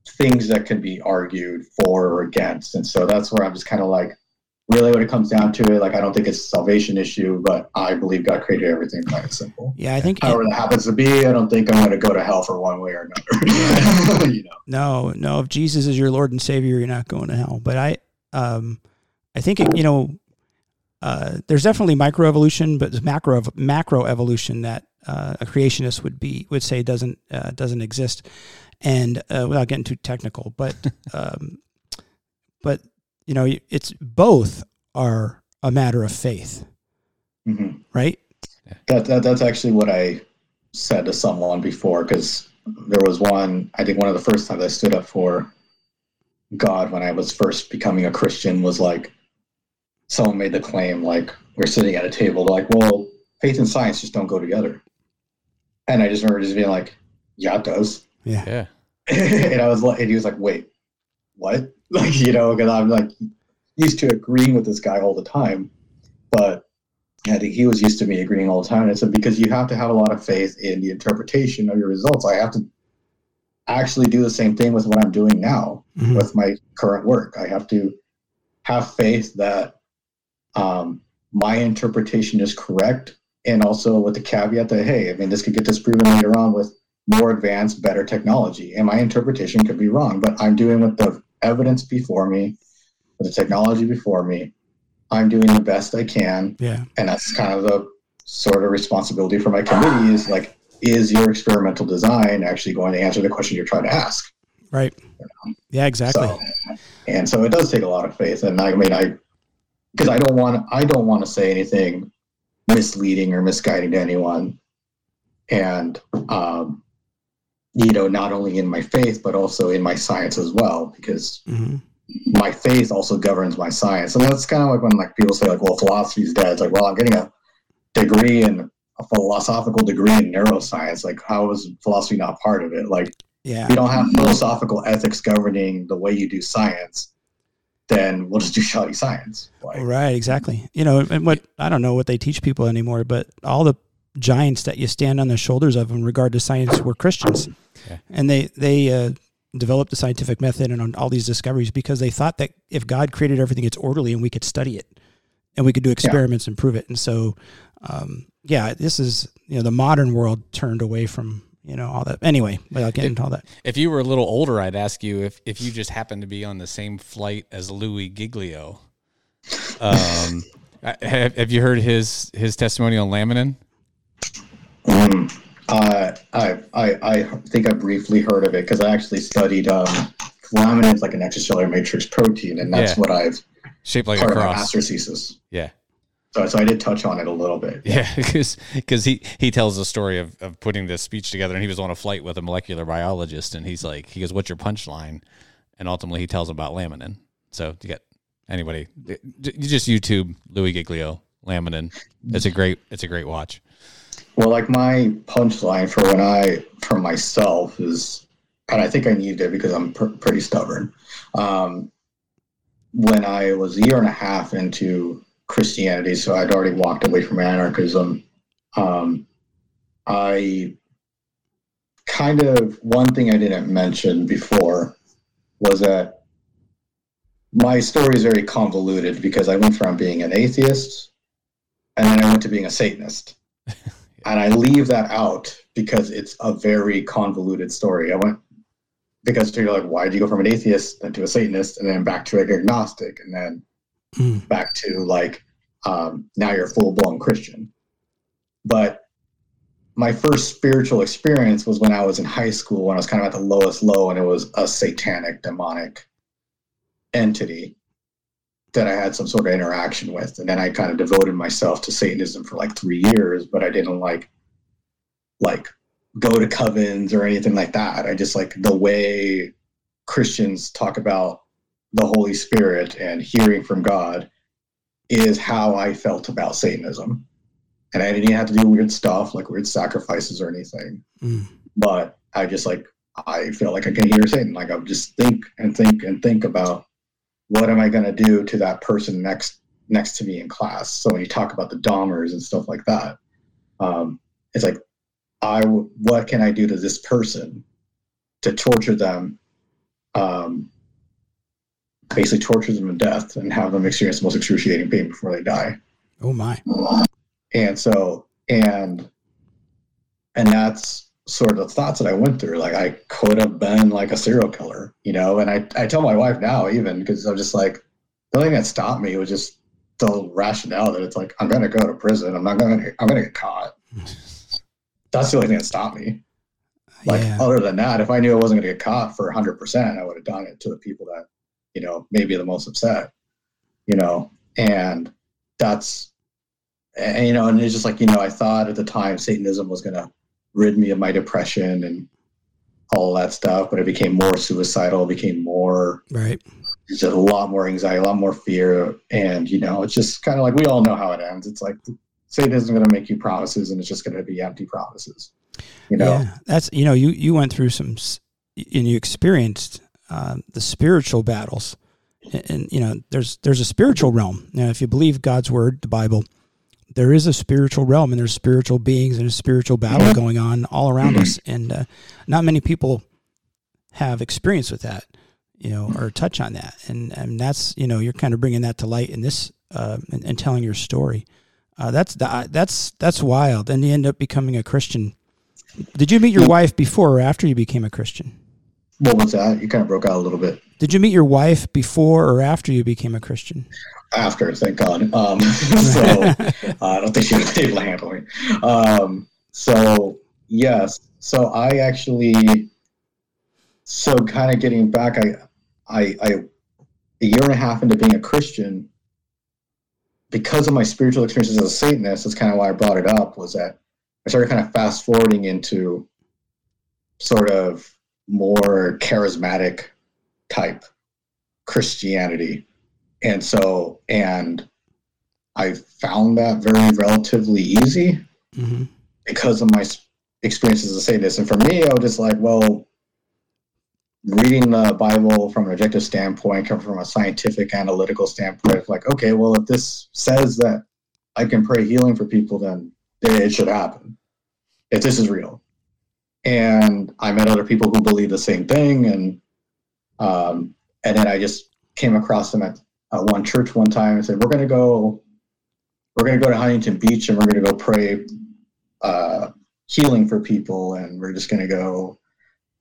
things that can be argued for or against. And so that's where I'm just kind of like, really when it comes down to it, like I don't think it's a salvation issue, but I believe God created everything plain and simple. Yeah, I think However that happens to be, I don't think I'm going to go to hell for one way or another. you know. No, no. If Jesus is your Lord and Savior, you're not going to hell. But I, um, I think it, you know, uh, there's definitely microevolution, but there's macro macro evolution that uh, a creationist would be would say doesn't uh, doesn't exist, and uh, without getting too technical, but um, but you know, it's both are a matter of faith, Mhm. right? That, that that's actually what I said to someone before because there was one I think one of the first times I stood up for God when I was first becoming a Christian was like someone made the claim like we're sitting at a table like well faith and science just don't go together and I just remember just being like yeah it does Yeah. Yeah. and I was like and he was like wait what like you know because I'm like used to agreeing with this guy all the time but I think he was used to me agreeing all the time. And I said, because you have to have a lot of faith in the interpretation of your results. I have to actually do the same thing with what I'm doing now Mhm. with my current work. I have to have faith that um, my interpretation is correct. And also with the caveat that, hey, I mean, this could get disproven later on with more advanced, better technology. And my interpretation could be wrong, but I'm doing what the evidence before me, with the technology before me. I'm doing the best I can Yeah. and that's kind of the sort of responsibility for my committee is like is your experimental design actually going to answer the question you're trying to ask Right. Yeah. Exactly. so and so it does take a lot of faith and i mean i because i don't want i don't want to say anything misleading or misguiding to anyone and um you know not only in my faith but also in my science as well because hmm my faith also governs my science. And that's kind of like when like people say like, well, philosophy's dead. It's like, well, I'm getting a degree in a philosophical degree in neuroscience. Like, how is philosophy not part of it? Like, Yeah. you don't have philosophical ethics governing the way you do science, then we'll just do shoddy science. Like, Right, exactly. You know, and what I don't know what they teach people anymore, but all the giants that you stand on the shoulders of in regard to science were Christians, Yeah. and they they uh, developed the scientific method and on all these discoveries because they thought that if God created everything, it's orderly and we could study it, and we could do experiments and prove it. And so, um, yeah, this is you know the modern world turned away from you know all that. Anyway, without getting into all that. If you were a little older, I'd ask you if, if you just happened to be on the same flight as Louie Giglio. Um, have, have you heard his his testimony on laminin? Uh, I, I, I think I briefly heard of it because I actually studied um, laminin is like an extracellular matrix protein, and that's Yeah. what I've Shaped like a of my cross. master's thesis. Yeah. So, so I did touch on it a little bit. Yeah, because because he he tells the story of, of putting this speech together, and he was on a flight with a molecular biologist, and he's like, he goes, "What's your punchline?" And ultimately, he tells about laminin. So you get anybody, you just YouTube Louie Giglio laminin. It's a great it's a great watch. Well, like my punchline for when I for myself is, and I think I needed it because I'm pr- pretty stubborn. Um, when I was a year and a half into Christianity, so I'd already walked away from anarchism. Um, I kind of one thing I didn't mention before was that my story is very convoluted because I went from being an atheist and then I went to being a Satanist. and I leave that out because it's a very convoluted story. I went because you're like, why did you go from an atheist then to a Satanist and then back to an agnostic and then Mm. back to like um, now you're a full blown Christian. But my first spiritual experience was when I was in high school when I was kind of at the lowest low and it was a satanic demonic entity that I had some sort of interaction with. And then I kind of devoted myself to Satanism for like three years, but I didn't like like go to covens or anything like that. I just like the way Christians talk about the Holy Spirit and hearing from God is how I felt about Satanism. And I didn't have to do weird stuff like weird sacrifices or anything. Mm. But I just like I feel like I can hear Satan. Like I would just think and think and think about what am I gonna do to that person next next to me in class. So when you talk about the Dahmers and stuff like that, um, it's like I what can I do to this person to torture them um, basically torture them to death and have them experience the most excruciating pain before they die. Oh my. And so, and and that's sort of thoughts that I went through. Like I could have been like a serial killer, you know. And I I tell my wife now even because I'm just like the only thing that stopped me was just the rationale that it's like I'm gonna go to prison. I'm not gonna I'm gonna get caught. That's the only thing that stopped me. Like yeah. other than that, if I knew I wasn't gonna get caught for 100, percent I would have done it to the people that you know maybe the most upset. You know, and that's and you know, and it's just like you know, I thought at the time Satanism was gonna rid me of my depression and all that stuff, but it became more suicidal, became more right. just a lot more anxiety, a lot more fear, and you know, it's just kind of like we all know how it ends. It's like Satan isn't going to make you promises, and it's just going to be empty promises. You know, Yeah, that's you know you you went through some and you experienced uh, the spiritual battles, and, and you know there's there's a spiritual realm. Now, if you believe God's word, the Bible, there is a spiritual realm, and there's spiritual beings and a spiritual battle going on all around us, and uh, not many people have experience with that, you know, or touch on that, and and that's you know you're kind of bringing that to light in this uh, and, and telling your story. Uh, that's that's that's wild. And you end up becoming a Christian. Did you meet your wife before or after you became a Christian? what was that? You kind of broke out a little bit Did you meet your wife before or after you became a Christian? After, thank God. Um, so uh, I don't think she was able to handle me. Um, so yes, so I actually, so kind of getting back, I, I, I, a year and a half into being a Christian, because of my spiritual experiences as a Satanist, that's kind of why I brought it up. Was that I started kind of fast forwarding into sort of more charismatic type Christianity, and so and I found that very relatively easy hmm because of my experiences as a Satanist. And for me, I was just like, well, reading the Bible from an objective standpoint, come from a scientific, analytical standpoint, like, okay, well, if this says that I can pray healing for people, then it should happen. If this is real. And I met other people who believe the same thing, and um, and then I just came across them at uh, one church one time and said, "We're going to go, we're going to go to Huntington Beach, and we're going to go pray uh, healing for people, and we're just going to go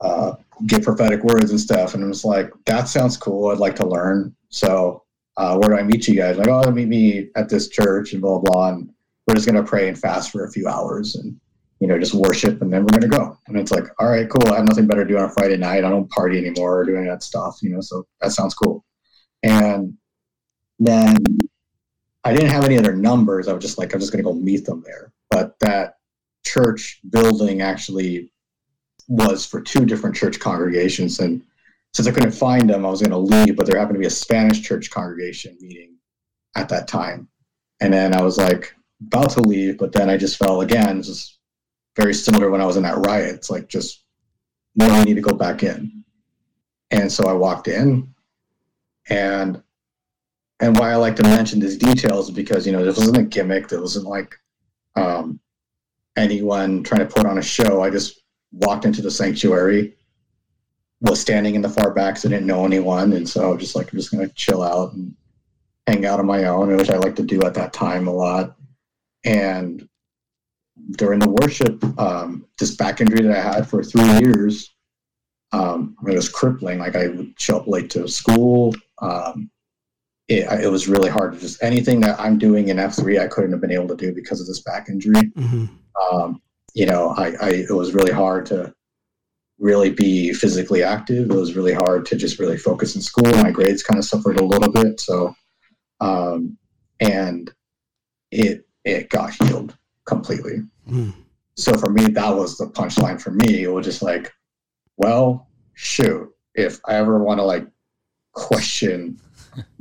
uh, get prophetic words and stuff." And I was like, "That sounds cool. I'd like to learn." So, uh, where do I meet you guys? Like, oh, meet me at this church and blah blah. And we're just going to pray and fast for a few hours and you know just worship, and then we're going to go. And it's like, all right, cool. I have nothing better to do on a Friday night. I don't party anymore or do any of that stuff. You know, so that sounds cool. And then I didn't have any other numbers. I was just like, I'm just going to go meet them there. But that church building actually was for two different church congregations. And since I couldn't find them, I was going to leave, but there happened to be a Spanish church congregation meeting at that time. And then I was like about to leave, but then I just felt again, just very similar when I was in that riot. It's like, just, no, I need to go back in. And so I walked in and and why I like to mention these details is because you know this wasn't a gimmick. There wasn't like um, anyone trying to put on a show. I just walked into the sanctuary, was standing in the far back, so I didn't know anyone, and so I was just like I'm just gonna chill out and hang out on my own, which I like to do at that time a lot. And during the worship, um, this back injury that I had for three years, um, it was crippling. Like I would show up late to school. Um, it, it was really hard to just anything that I'm doing in F3, I couldn't have been able to do because of this back injury. hmm Um, you know, I, I, it was really hard to really be physically active. It was really hard to just really focus in school. My grades kind of suffered a little bit. So, um, and it, it got healed completely. Mm. So for me, that was the punchline for me. It was just like, well, shoot, if I ever want to like question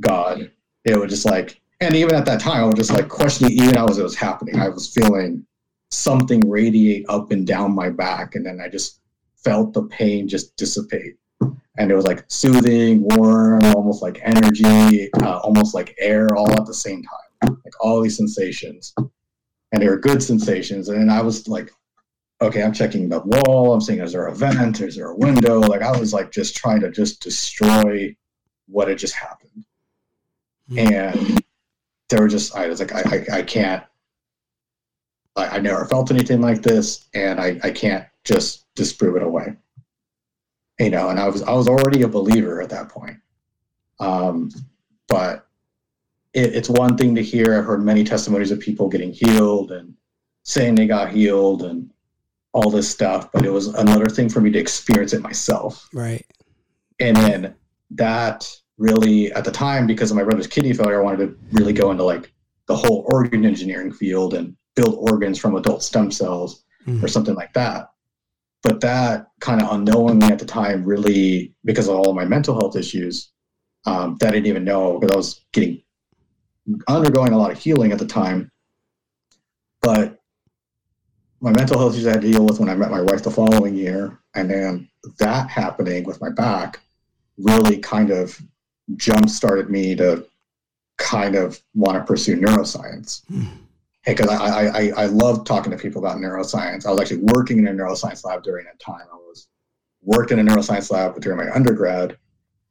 God, it was just like, and even at that time, I was just like questioning even as it was happening. I was feeling something radiate up and down my back, and then I just felt the pain just dissipate. And it was like soothing, warm, almost like energy, uh, almost like air, all at the same time. Like all these sensations, and they were good sensations. And I was like okay, I'm checking the wall. I'm seeing is there a vent? Is there a window? Like I was like just trying to just destroy what had just happened. Mhm. And they were just, I was like, I, I, I can't, I, I never felt anything like this, and I, I can't just disprove it away. You know, and I was, I was already a believer at that point. Um, but it, it's one thing to hear. I've heard many testimonies of people getting healed and saying they got healed and all this stuff, but it was another thing for me to experience it myself. Right. And then that really, at the time, because of my brother's kidney failure, I wanted to really go into like the whole organ engineering field and build organs from adult stem cells Mhm. or something like that. But that kind of unknowingly at the time, really, because of all my mental health issues, um, that I didn't even know because I was getting undergoing a lot of healing at the time. But my mental health issues I had to deal with when I met my wife the following year, and then that happening with my back really kind of jump started me to kind of want to pursue neuroscience because I, I, I, I love talking to people about neuroscience. I was actually working in a neuroscience lab during that time. I was worked in a neuroscience lab during my undergrad,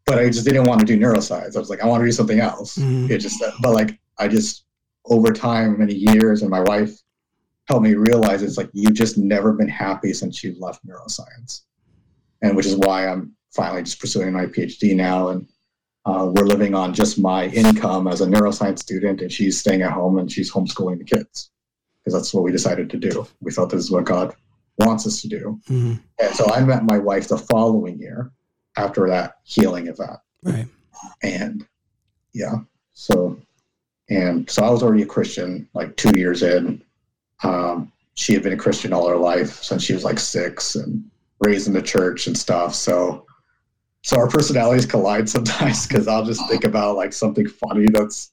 but I just didn't want to do neuroscience. I was like, I want to do something else. Mhm. It just, but like, I just over time, many years, and my wife helped me realize it's like you've just never been happy since you left neuroscience, and which is why I'm finally just pursuing my PhD now and. Uh, we're living on just my income as a neuroscience student, and she's staying at home and she's homeschooling the kids because that's what we decided to do. We thought this is what God wants us to do. Mhm. And so I met my wife the following year after that healing event. Right. And yeah, so, and so I was already a Christian like two years in. Um, she had been a Christian all her life since she was like six and raised in the church and stuff. So, so our personalities collide sometimes because I'll just think about like something funny that's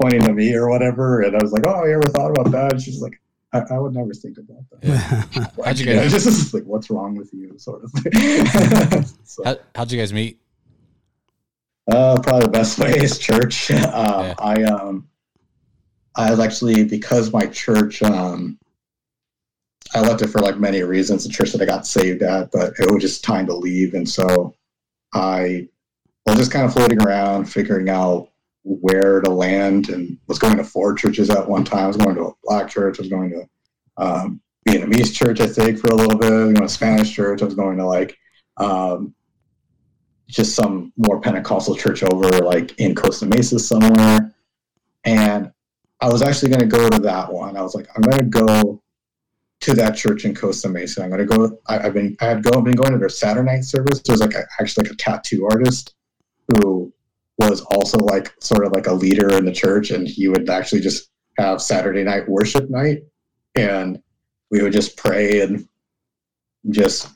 funny to me or whatever. And I was like, oh, you ever thought about that? And she's like, I, I would never think about that. How'd you Yeah, guys- it's just like, what's wrong with you, sort of thing. so, How, how'd you guys meet? uh, probably the best way is church. Um, Yeah. I um, I was actually because my church um, I left it for like many reasons. The church that I got saved at, but it was just time to leave, and so I was just kind of floating around, figuring out where to land, and was going to four churches at one time. I was going to a black church. I was going to um, Vietnamese church, I think, for a little bit. I going to Spanish church. I was going to like um, just some more Pentecostal church over like in Costa Mesa somewhere. And I was actually going to go to that one. I was like, I'm going to go to that church in Costa Mesa. I'm to go. I, I've been I had go been going to their Saturday night service. There's like a, actually like a tattoo artist who was also like sort of like a leader in the church, and he would actually just have Saturday night worship night, and we would just pray and just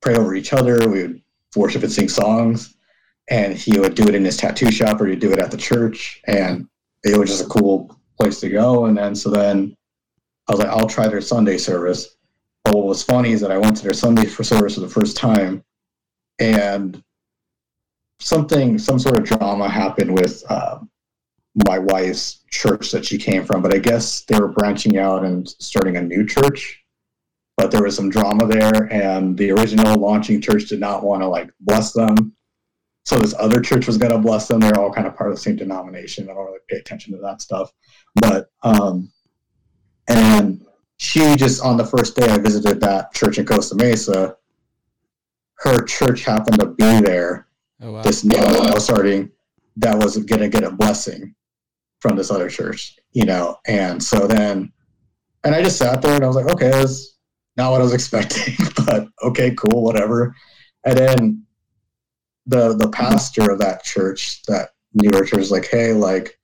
pray over each other. We would worship and sing songs, and he would do it in his tattoo shop or he'd do it at the church, and it was just a cool place to go. And then so then I was like, I'll try their Sunday service. But what was funny is that I went to their Sunday for service for the first time, and something, some sort of drama happened with uh, my wife's church that she came from. But I guess they were branching out and starting a new church. But there was some drama there, and the original launching church did not want to like bless them. So this other church was going to bless them. They're all kind of part of the same denomination. I don't really pay attention to that stuff, but um, and she just on the first day I visited that church in Costa Mesa, her church happened to be there. Oh wow. This new one I was starting that was going to get a blessing from this other church, you know. And so then, and I just sat there and I was like, okay, that's not what I was expecting, but okay, cool, whatever. And then the the pastor of that church, that newer church, was like, hey, like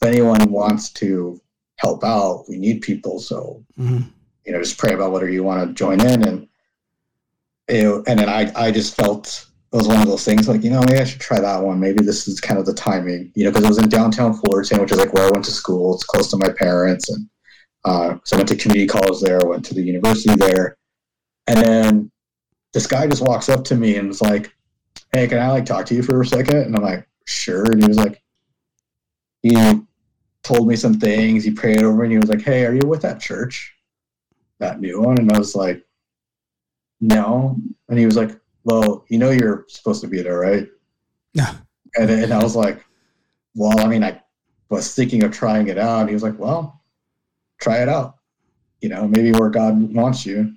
if anyone wants to help out, we need people. So Mhm. you know, just pray about whether you want to join in. And you know, and then I I just felt it was one of those things like you know maybe I should try that one. Maybe this is kind of the timing, you know, because it was in downtown Fullerton, which is like where I went to school. It's close to my parents, and uh, so I went to community college there. I went to the university there, and then this guy just walks up to me and was like, "Hey, can I like talk to you for a second? And I'm like, "Sure." And he was like, he told me some things. He prayed over, and he was like, "Hey, are you with that church, that new one?" And I was like, no. And he was like, well, you know, you're supposed to be there, right? Yeah. And, and I was like, well, I mean, I was thinking of trying it out. And he was like, well, try it out. You know, maybe where God wants you.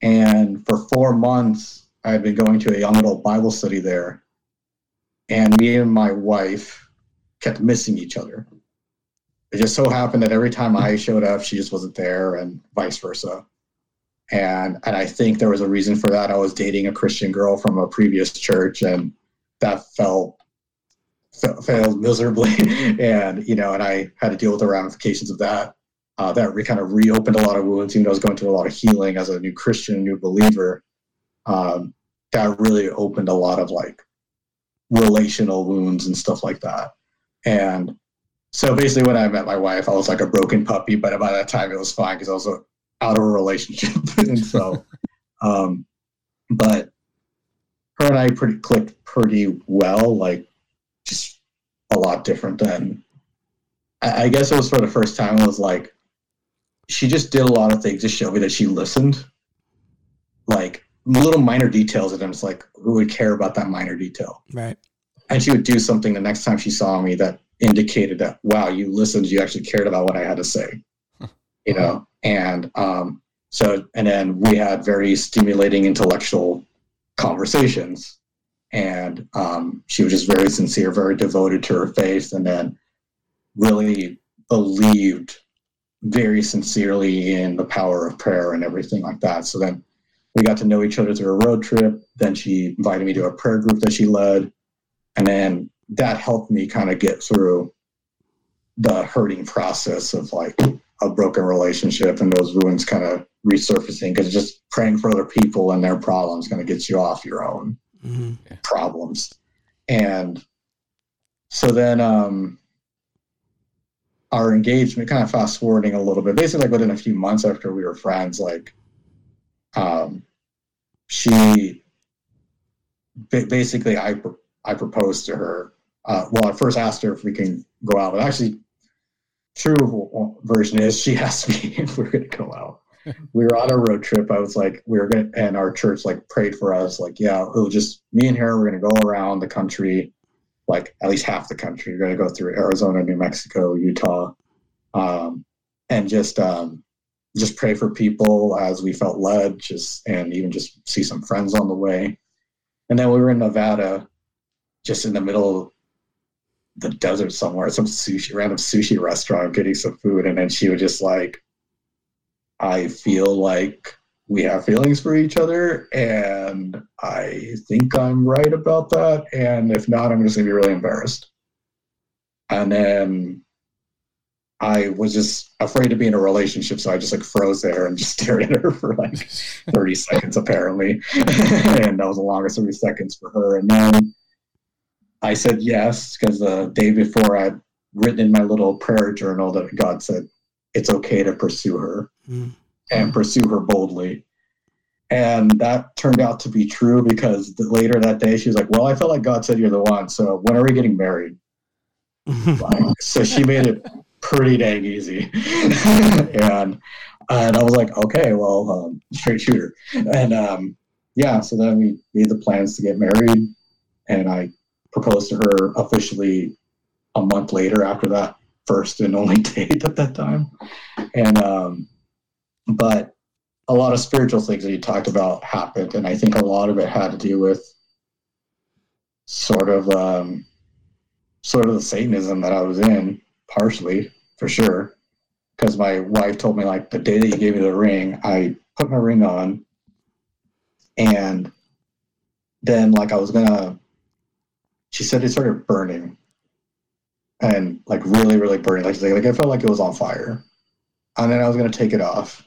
And for four months, I had been going to a young adult Bible study there. And me and my wife kept missing each other. It just so happened that every time I showed up, she just wasn't there, and vice versa. And and I think there was a reason for that. I was dating a Christian girl from a previous church, and that fell failed miserably. and you know, and I had to deal with the ramifications of that. Uh, that re- kind of reopened a lot of wounds. Even though I was going through a lot of healing as a new Christian, new believer, um, that really opened a lot of like relational wounds and stuff like that. And so basically, when I met my wife, I was like a broken puppy. But by that time, it was fine because I was out of a relationship, and so, um, but her and I pretty clicked pretty well. Like, just a lot different than. I, I guess it was for the first time. It was like, she just did a lot of things to show me that she listened. Like little minor details, and it's like, who would care about that minor detail? Right. and she would do something the next time she saw me that indicated that wow you listened you actually cared about what i had to say you know? And um so and then we had very stimulating intellectual conversations. And um she was just very sincere very devoted to her faith and then really believed very sincerely in the power of prayer and everything like that. So then we got to know each other through a road trip. Then she invited me to a prayer group that she led. And then that helped me kind of get through the hurting process of like a broken relationship and those wounds kind of resurfacing because just praying for other people and their problems kind of gets you off your own hmm problems. And so then um our engagement kind of fast forwarding a little bit basically like within a few months after we were friends like um she basically i i proposed to her uh well i first asked her if we can go out but actually true version is she asked me if we are going to go out we were on a road trip. I was like, we were gonna, and our church like prayed for us. Like, yeah, it'll just me and her. We're gonna go around the country, like at least half the country. We're gonna go through Arizona, New Mexico, Utah, um, and just um, just pray for people as we felt led. Just and even just see some friends on the way. And then we were in Nevada, just in the middle of the desert somewhere, some sushi random sushi restaurant, getting some food, and then she would just like I feel like we have feelings for each other, and I think I'm right about that. And if not, I'm just gonna be really embarrassed. And then I was just afraid to be in a relationship, so I just like froze there and just stared at her for like 30 seconds, apparently. and that was the longest 30 seconds for her. And then I said yes, because the day before I'd written in my little prayer journal that God said it's okay to pursue her Mm. and pursue her boldly. And that turned out to be true because the, later that day she was like, Well, I felt like God said you're the one. So when are we getting married? Like, so she made it pretty dang easy. and and I was like, Okay, well, um, straight shooter. And um, yeah, so then we made the plans to get married. And I proposed to her officially a month later after that first and only date at that time. And um, but a lot of spiritual things that you talked about happened and i think a lot of it had to do with sort of um, sort of the satanism that i was in partially for sure because my wife told me like the day that you gave me the ring i put my ring on and then like i was gonna she said it started burning and like really really burning like, like, like i felt like it was on fire and then i was gonna take it off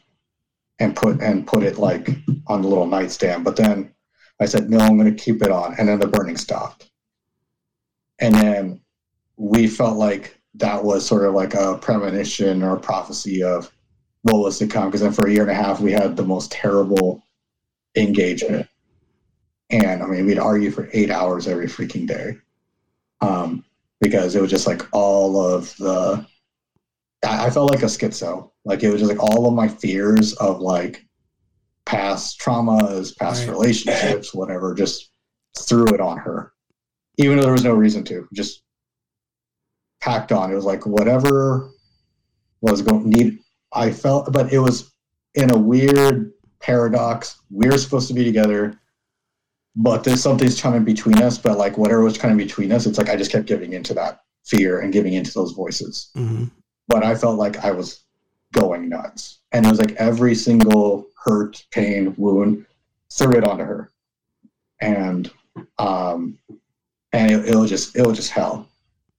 and put and put it like on the little nightstand. But then I said, no, I'm going to keep it on. And then the burning stopped. And then we felt like that was sort of like a premonition or a prophecy of what was to come. Because then for a year and a half, we had the most terrible engagement. And I mean, we'd argue for eight hours every freaking day um, because it was just like all of the I, I felt like a schizo. Like it was just like all of my fears of like past traumas, past Right. relationships, whatever, just threw it on her. Even though there was no reason to, just packed on. It was like whatever was going need I felt but it was in a weird paradox. We were supposed to be together, but there's something's coming between us, but like whatever was coming between us, it's like I just kept giving into that fear and giving into those voices hmm but I felt like I was going nuts. And it was like every single hurt, pain, wound, threw it onto her. And um and it, it was just it was just hell.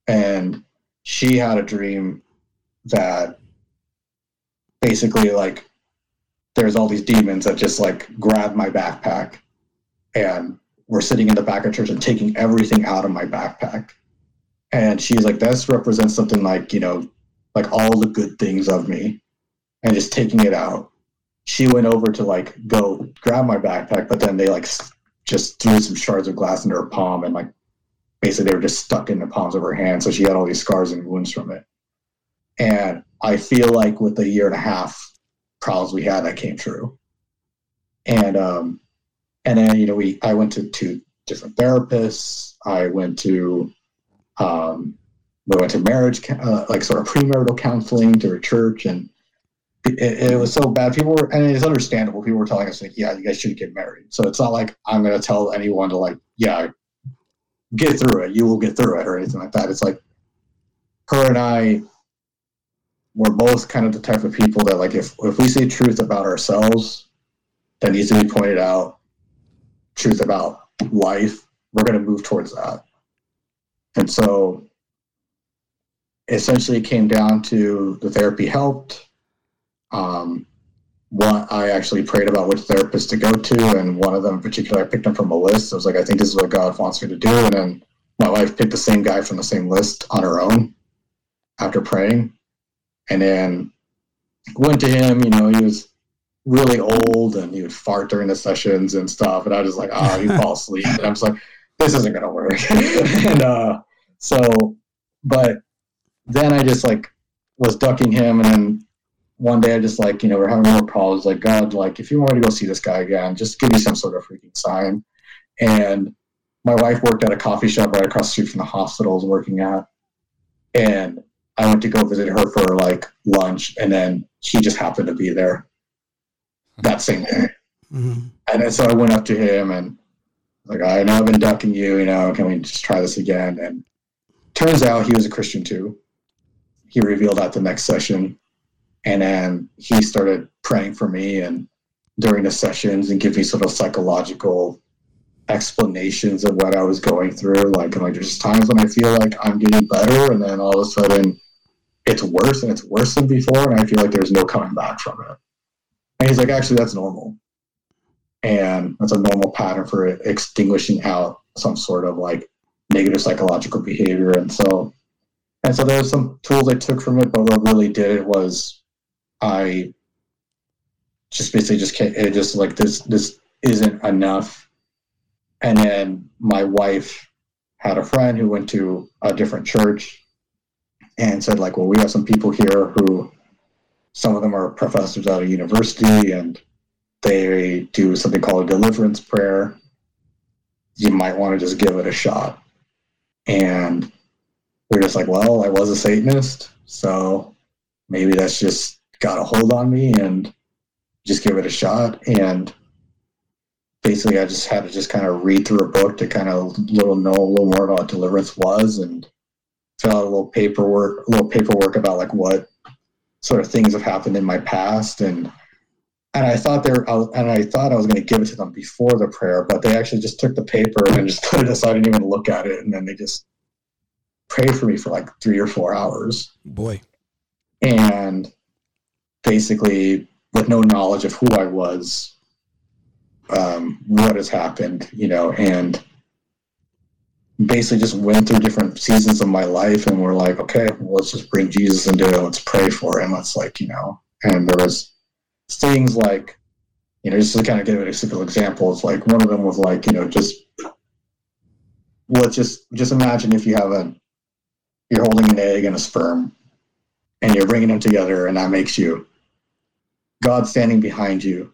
And she had a dream that basically like there's all these demons that just like grabbed my backpack and were sitting in the back of church and taking everything out of my backpack. And she's like, this represents something like, you know, like all the good things of me and just taking it out. She went over to like go grab my backpack, but then they like just threw some shards of glass into her palm and like basically they were just stuck in the palms of her hand. So she had all these scars and wounds from it. And I feel like with the year and a half problems we had, that came true. And um, and then you know we I went to two different therapists. I went to um, we went to marriage, uh, like sort of premarital counseling to a church, and it, it was so bad. People were, and it's understandable. People were telling us like, "Yeah, you guys should get married." So it's not like I'm going to tell anyone to like, "Yeah, get through it. You will get through it," or anything like that. It's like her and I were both kind of the type of people that like if if we say truth about ourselves that needs to be pointed out, truth about life, we're going to move towards that. And so essentially it came down to the therapy helped. Um, one, I actually prayed about which therapist to go to, and one of them in particular, I picked them from a list. I was like, I think this is what God wants me to do. And then my wife picked the same guy from the same list on her own after praying. And then went to him, you know, he was really old and he would fart during the sessions and stuff. And I was like, oh, you fall asleep. And I'm just like, this isn't going to work. and uh, so, but then I just like was ducking him. And then one day I just like, you know, we're having more problems. Like, God, like, if you want to go see this guy again, just give me some sort of freaking sign. And my wife worked at a coffee shop right across the street from the hospital I was working at. And I went to go visit her for like lunch. And then she just happened to be there that same day. hmm And then so I went up to him and like, I know I've been ducking you, you know, can we just try this again? And turns out he was a Christian too. He revealed at the next session. And then he started praying for me and during the sessions and give me sort of psychological explanations of what I was going through. Like, I'm like, there's times when I feel like I'm getting better, and then all of a sudden it's worse and it's worse than before, and I feel like there's no coming back from it. And he's like, actually, that's normal. And that's a normal pattern for extinguishing out some sort of like negative psychological behavior. And so and so there's some tools i took from it but what really did it was i just basically just can't it just like this this isn't enough. And then my wife had a friend who went to a different church and said like well we have some people here who some of them are professors at a university and they do something called a deliverance prayer. You might want to just give it a shot. And we're just like, well, I was a Satanist, so maybe that's just got a hold on me and just give it a shot. And basically, I just had to just kind of read through a book to kind of little know a little more about deliverance was and fill out a little paperwork, a little paperwork about like what sort of things have happened in my past and and I thought they were, and I thought I was going to give it to them before the prayer, but they actually just took the paper and just put it aside. I didn't even look at it, and then they just prayed for me for like three or four hours, Boy. and basically with no knowledge of who I was, um, what has happened, you know, and basically just went through different seasons of my life, and we're like, okay, well, let's just bring Jesus into it. Let's pray for him. Let's like, you know, and there was things like, you know, just to kind of give a simple example, it's like one of them was like, you know, just let's just just imagine if you have a you're holding an egg and a sperm and you're bringing them together and that makes you God standing behind you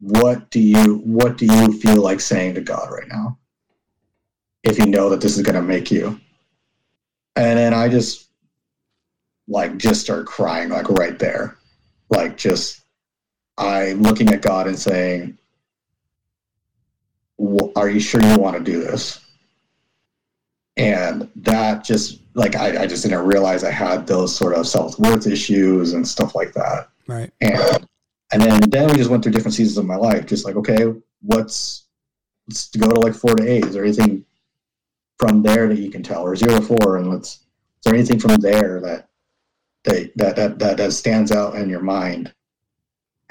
what do you what do you feel like saying to God right now? If you know that this is gonna make you. And then I just like just start crying like right there. Like just I looking at God and saying, "Are you sure you want to do this?" And that just like I, I just didn't realize I had those sort of self worth issues and stuff like that. Right. And and then then we just went through different seasons of my life. Just like okay, what's let's go to like four to eight. Is there anything from there that you can tell, or zero to four, and let's is there anything from there that that that that that, that stands out in your mind?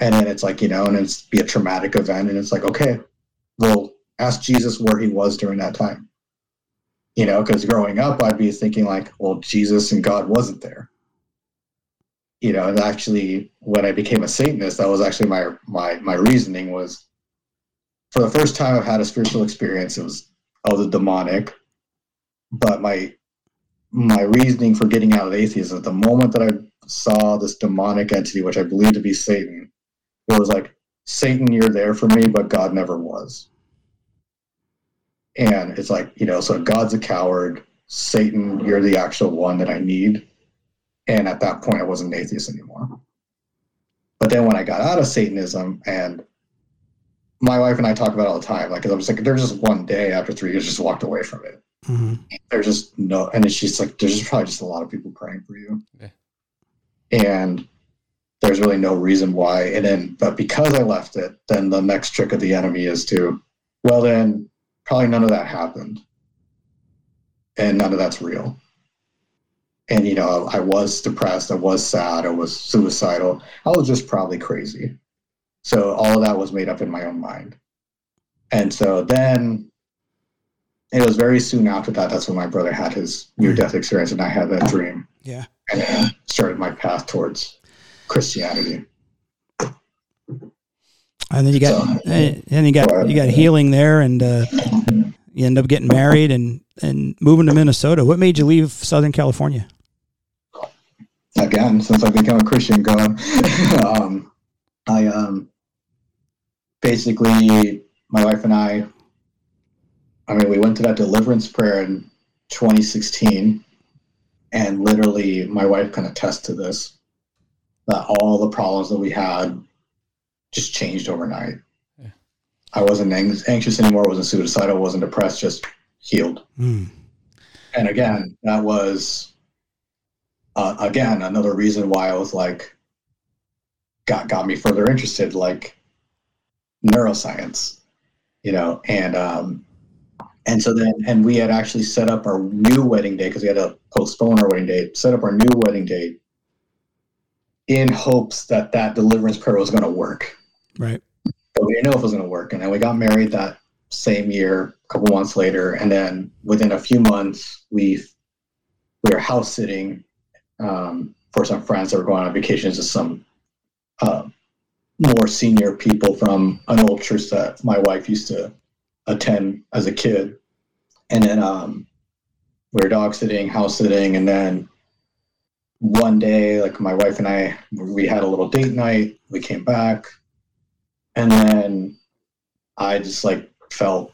And then it's like you know, and it's be a traumatic event, and it's like okay, well, ask Jesus where he was during that time. You know, because growing up, I'd be thinking like, well, Jesus and God wasn't there you know, and actually when I became a Satanist, that was actually my my my reasoning was for the first time I've had a spiritual experience, it was of the demonic. But my my reasoning for getting out of atheism at the moment that I saw this demonic entity, which I believe to be Satan, it was like, Satan, you're there for me, but God never was. And it's like, you know, so God's a coward. Satan, you're the actual one that I need. And at that point, I wasn't an atheist anymore. But then when I got out of Satanism, and my wife and I talk about it all the time, like I was like, there's just one day after three years, just walked away from it. Hmm There's just no, and then she's like, there's just probably just a lot of people praying for you, Yeah. and there's really no reason why. And then, but because I left it, then the next trick of the enemy is to, well, then probably none of that happened, and none of that's real. And you know I, was depressed. I was sad. I was suicidal. I was just probably crazy. So all of that was made up in my own mind. And so then it was very soon after that that's when my brother had his near death experience and i had that dream Yeah. and then started my path towards christianity And then you got, So- and then you got, you got healing there, and uh, you end up getting married and and moving to Minnesota. What made you leave Southern California? again since i became a christian god um, i um, basically my wife and i i mean we went to that deliverance prayer in 2016 and literally my wife can attest to this that all the problems that we had just changed overnight Yeah. i wasn't ang- anxious anymore wasn't suicidal wasn't depressed just healed Mm. and again, that was uh, again another reason why I was like got got me further interested, like neuroscience, you know, and um, and so then and we had actually set up our new wedding day because we had to postpone our wedding date, set up our new wedding date in hopes that that deliverance prayer was going to work Right. but we didn't know if it was going to work. And then we got married that same year, a couple months later, and then within a few months, we we were house sitting um, for some friends that were going on vacations to some uh, more senior people from an old church that my wife used to attend as a kid. And then um, we were dog sitting, house sitting, and then one day, like my wife and I, we had a little date night. We came back, and then I just like felt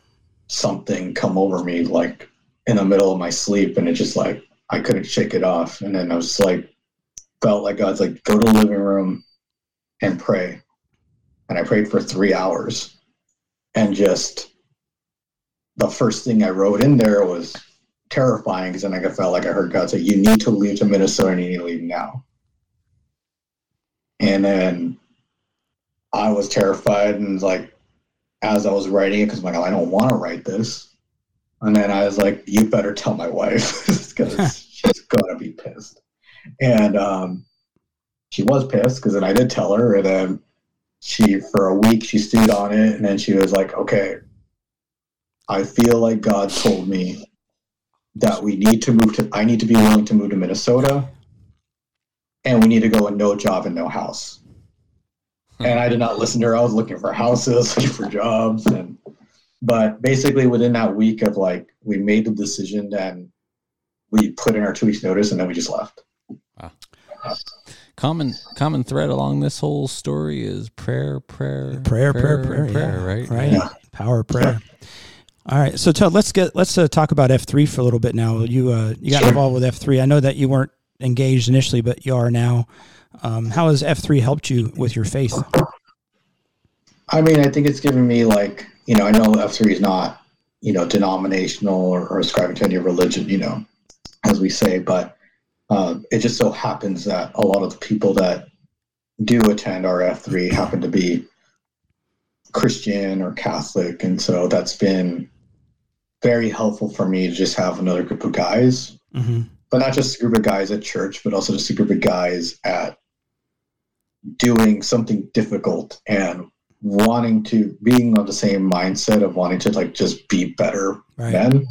something come over me like in the middle of my sleep and it just like I couldn't shake it off and then I was like felt like God's like go to the living room and pray and I prayed for 3 hours and just the first thing I wrote in there was terrifying because then I felt like I heard God say you need to leave to Minnesota and you need to leave now. And then I was terrified and like as I was writing it because I'm like I don't want to write this, and then I was like, you better tell my wife because she's gonna be pissed, and um, she was pissed because then I did tell her, and then she for a week she stewed on it, and then she was like, okay, I feel like God told me that we need to move to I need to be willing to move to Minnesota, and we need to go with no job and no house hmm. and I did not listen to her. I was looking for houses, looking for jobs, and but basically within that week of like we made the decision, then we put in our two weeks notice, and then we just left. common common thread along this whole story is prayer, prayer, prayer, prayer, prayer, yeah. right? Right. Power of prayer. All right, so Todd, let's get let's uh, talk about F three for a little bit now. You uh, you got Sure. involved with F three. I know that you weren't engaged initially, but you are now. Um, how has F three helped you with your faith? I mean, I think it's given me like, you know, I know F3 is not, you know, denominational or, or ascribing to any religion, you know, as we say, but uh, it just so happens that a lot of the people that do attend our F3 happen to be Christian or Catholic. And so that's been very helpful for me to just have another group of guys, hmm but not just a group of guys at church, but also just a group of guys at doing something difficult and wanting to being on the same mindset of wanting to like just be better Right. men.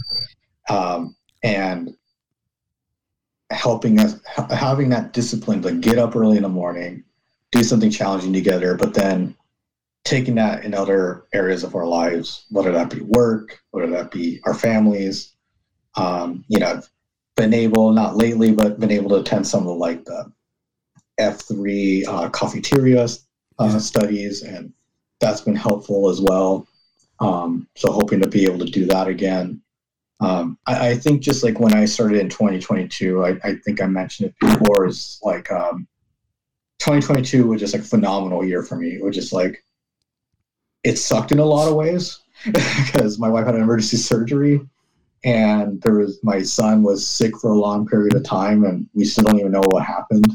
Um, and helping us having that discipline to get up early in the morning do something challenging together but then taking that in other areas of our lives whether that be work whether that be our families um, you know I've been able not lately but been able to attend some of the like the f3 uh, cafeteria uh, Yeah. studies and that's been helpful as well um, so hoping to be able to do that again um, I, I think just like when I started in 2022, I, I think I mentioned it before, is like um, 2022 was just like a phenomenal year for me. It was just like it sucked in a lot of ways because my wife had an emergency surgery and there was my son was sick for a long period of time and we still don't even know what happened.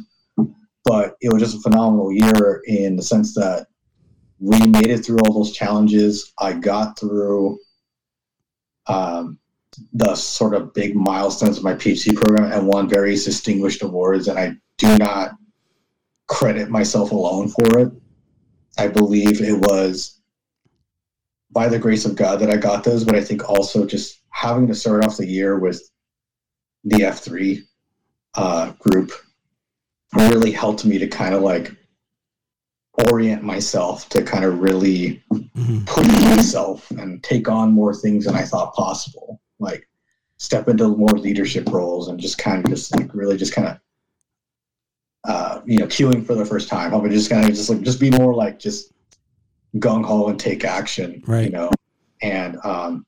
But it was just a phenomenal year in the sense that we made it through all those challenges. I got through um, the sort of big milestones of my PhD program and won various distinguished awards. And I do not credit myself alone for it. I believe it was by the grace of God that I got those, but I think also just having to start off the year with the F3 uh, group really helped me to kind of like orient myself to kind of really hmm push myself and take on more things than I thought possible. Like step into more leadership roles and just kind of just like really just kind of uh, you know queuing for the first time. I would just kind of just like just be more like just gung ho and take action, Right. you know, and um,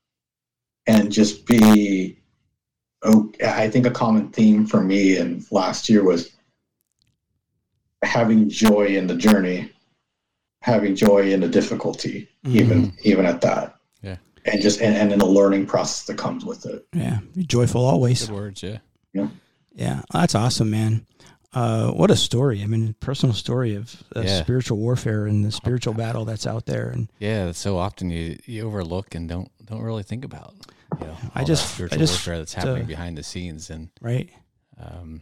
and just be. Oh, I think a common theme for me in last year was having joy in the journey, having joy in the difficulty, even even at that. Yeah. And just and, and in the learning process that comes with it. Yeah, be joyful always. Good words, yeah. yeah. Yeah, that's awesome, man. Uh, what a story! I mean, personal story of, of Yeah. spiritual warfare and the spiritual battle that's out there. And Yeah, so often you, you overlook and don't don't really think about. You know, I just- I just, warfare that's happening uh, behind the scenes, and right, um,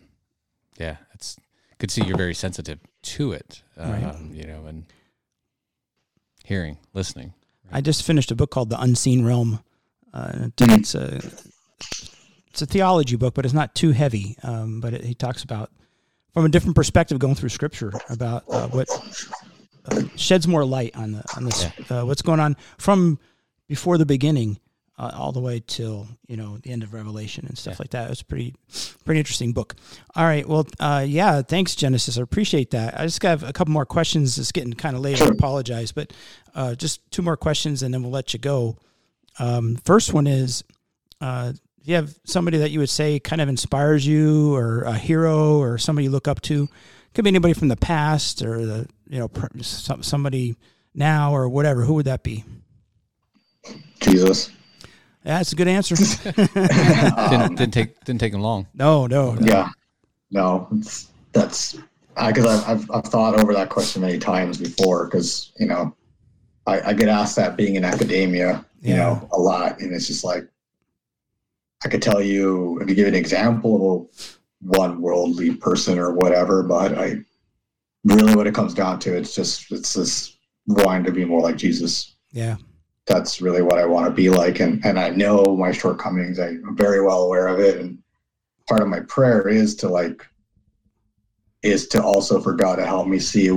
yeah, it's could see you're very sensitive to it. Um, Right. You know, and hearing, listening. I just finished a book called The Unseen Realm. Uh, it's a it's a theology book, but it's not too heavy. Um, but it, he talks about from a different perspective, going through Scripture about uh, what uh, sheds more light on the on this uh, what's going on from before the beginning uh, all the way till you know the end of Revelation and stuff Yeah. like that. It's pretty pretty interesting book. All right, well, uh, yeah, thanks, Genesis. I appreciate that. I just got a couple more questions. It's getting kind of late. I apologize, but uh, just two more questions, and then we'll let you go. Um, first one is, uh, do you have somebody that you would say kind of inspires you, or a hero, or somebody you look up to? Could be anybody from the past, or the you know somebody now, or whatever. Who would that be? Jesus. Yeah, that's a good answer. Didn't, didn't um, take didn't take him long. no, no, no. Yeah. No, it's, that's because I've, I've I've thought over that question many times before because you know I, I get asked that being in academia you Yeah. know a lot and it's just like I could tell you I could give an example of one worldly person or whatever but I really what it comes down to it's just it's this wanting to be more like Jesus Yeah, that's really what I want to be like. And and I know my shortcomings. I'm very well aware of it. And part of my prayer is to like is to also for God to help me see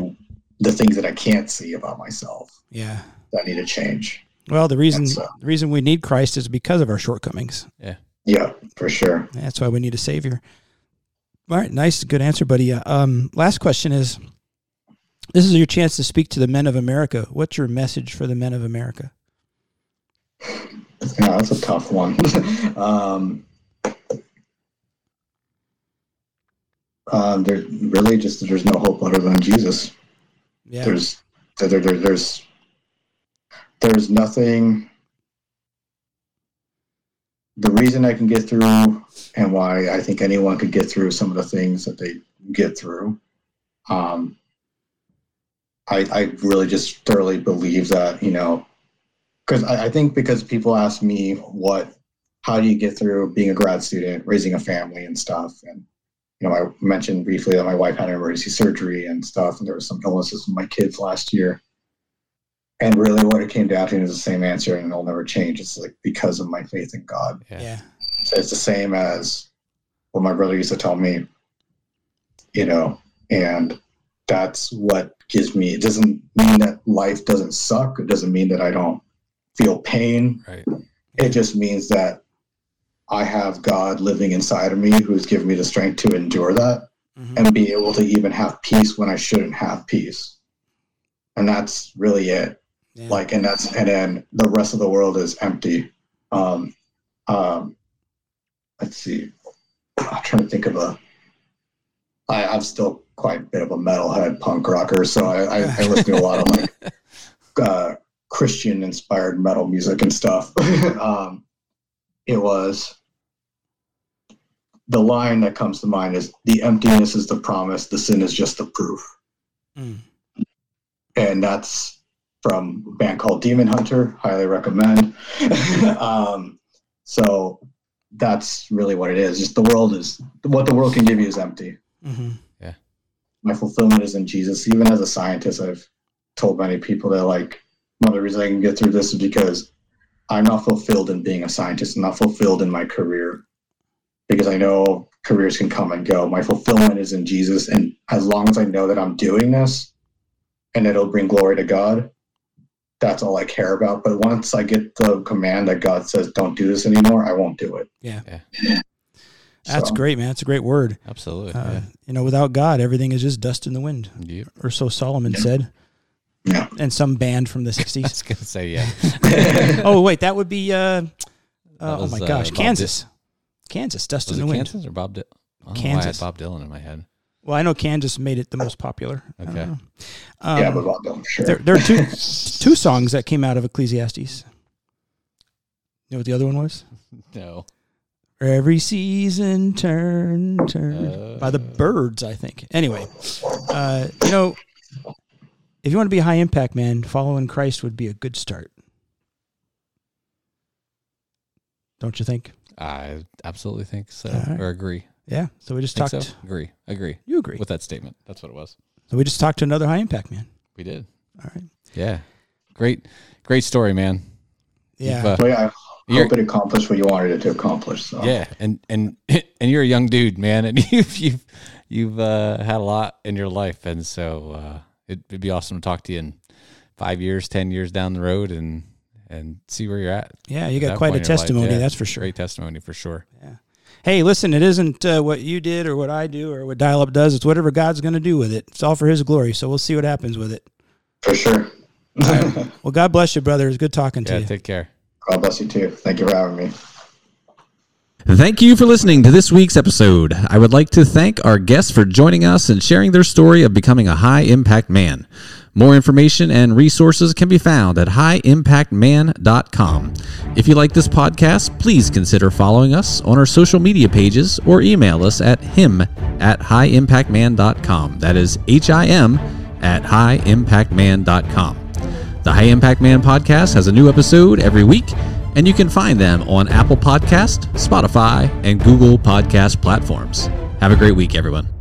the things that I can't see about myself yeah. that need to change. Well, the reason That's, uh, the reason we need Christ is because of our shortcomings. Yeah, for sure. That's why we need a savior. All right, nice, good answer, buddy. Uh, Um, last question is: This is your chance to speak to the men of America. What's your message for the men of America? Yeah, that's a tough one. um, um, there really just there's no hope other than Jesus. Yeah, There's there, there, there- there's there's nothing. The reason I can get through, and why I think anyone could get through some of the things that they get through, um, I I really just thoroughly believe that you know, because I, I think because people ask me what, how do you get through being a grad student, raising a family and stuff, and you know, I mentioned briefly that my wife had emergency surgery and stuff, and there was some illnesses with my kids last year. And really, what it came down to is the same answer, and it'll never change. It's like because of my faith in God. Yeah. yeah, So it's the same as what my brother used to tell me, you know, and that's what gives me. It doesn't mean that life doesn't suck. It doesn't mean that I don't feel pain. Right. It just means that I have God living inside of me who's given me the strength to endure that Mhm. and be able to even have peace when I shouldn't have peace. And that's really it. Yeah. Like, and that's, and then the rest of the world is empty. Um, um, let's see. I'm trying to think of a, I, I'm still quite a bit of a metalhead punk rocker. So I, I, I listen to a lot of like, uh, Christian inspired metal music and stuff. um, it was the line that comes to mind is the emptiness is the promise, the sin is just the proof. Mm. And that's from a band called Demon Hunter. Highly recommend. um, so that's really what it is. Just the world is what the world can give you is empty. Mhm. My fulfillment is in Jesus. Even as a scientist, I've told many people that like one of the reasons I can get through this is because I'm not fulfilled in being a scientist. I'm not fulfilled in my career because I know careers can come and go. My fulfillment is in Jesus, and as long as I know that I'm doing this and it'll bring glory to God, that's all I care about. But once I get the command that God says, "Don't do this anymore," I won't do it. Yeah. Yeah. That's So, great, man. That's a great word. Absolutely. Uh, You know, without God, everything is just dust in the wind. Yep. or so Solomon Yeah. said. Yeah. And some band from the 60s. I 60s. was gonna say yeah. oh, wait, that would be, uh, uh, oh was, my uh, gosh, Bob Kansas. Kansas, dust Was in it the wind. Kansas or Bob? Dy- I don't know why I Kansas. had Bob Dylan in my head. Well, I know Kansas made it the most popular. Okay. know. yeah, Um, but Bob Dylan, sure. there, there are two two songs that came out of Ecclesiastes. You know what the other one was? No. Every season turn, turn by the Uh. Byrds, I think. Anyway, uh, you know, if you want to be a high impact man, following Christ would be a good start. Don't you think? I absolutely think so, All right. or agree. Yeah. So we just Think talked. so? Agree. Agree You agree? with that statement. That's what it was. So we just talked to another high impact man. We did. All right. Yeah. Great. Great story, man. Yeah. You've, uh, Well, yeah, I You're- hope it accomplished what you wanted it to accomplish. So. Yeah, and and and you're a young dude, man, and you've you've you've uh, had a lot in your life, and so uh, it, it'd be awesome to talk to you in five years, ten years down the road, and and see where you're at. yeah. You at got that quite a point in your life. testimony, Yeah, that's for sure. Great testimony for sure. Hey, listen, it isn't uh, what you did or what I do or what Dial Up does. It's whatever God's going to do with it. It's all for His glory. So we'll see what happens with it. For sure. Well, God bless you, brother. It's good talking to you. take care. God bless you too. Thank you for having me. Thank you for listening to this week's episode. I would like to thank our guests for joining us and sharing their story of becoming a high impact man. More information and resources can be found at highimpactman.com. If you like this podcast, please consider following us on our social media pages or email us at him at highimpactman.com. That is H I M at highimpactman.com. The High Impact Man podcast has a new episode every week, and you can find them on Apple Podcast, Spotify, and Google Podcast platforms. Have a great week, everyone.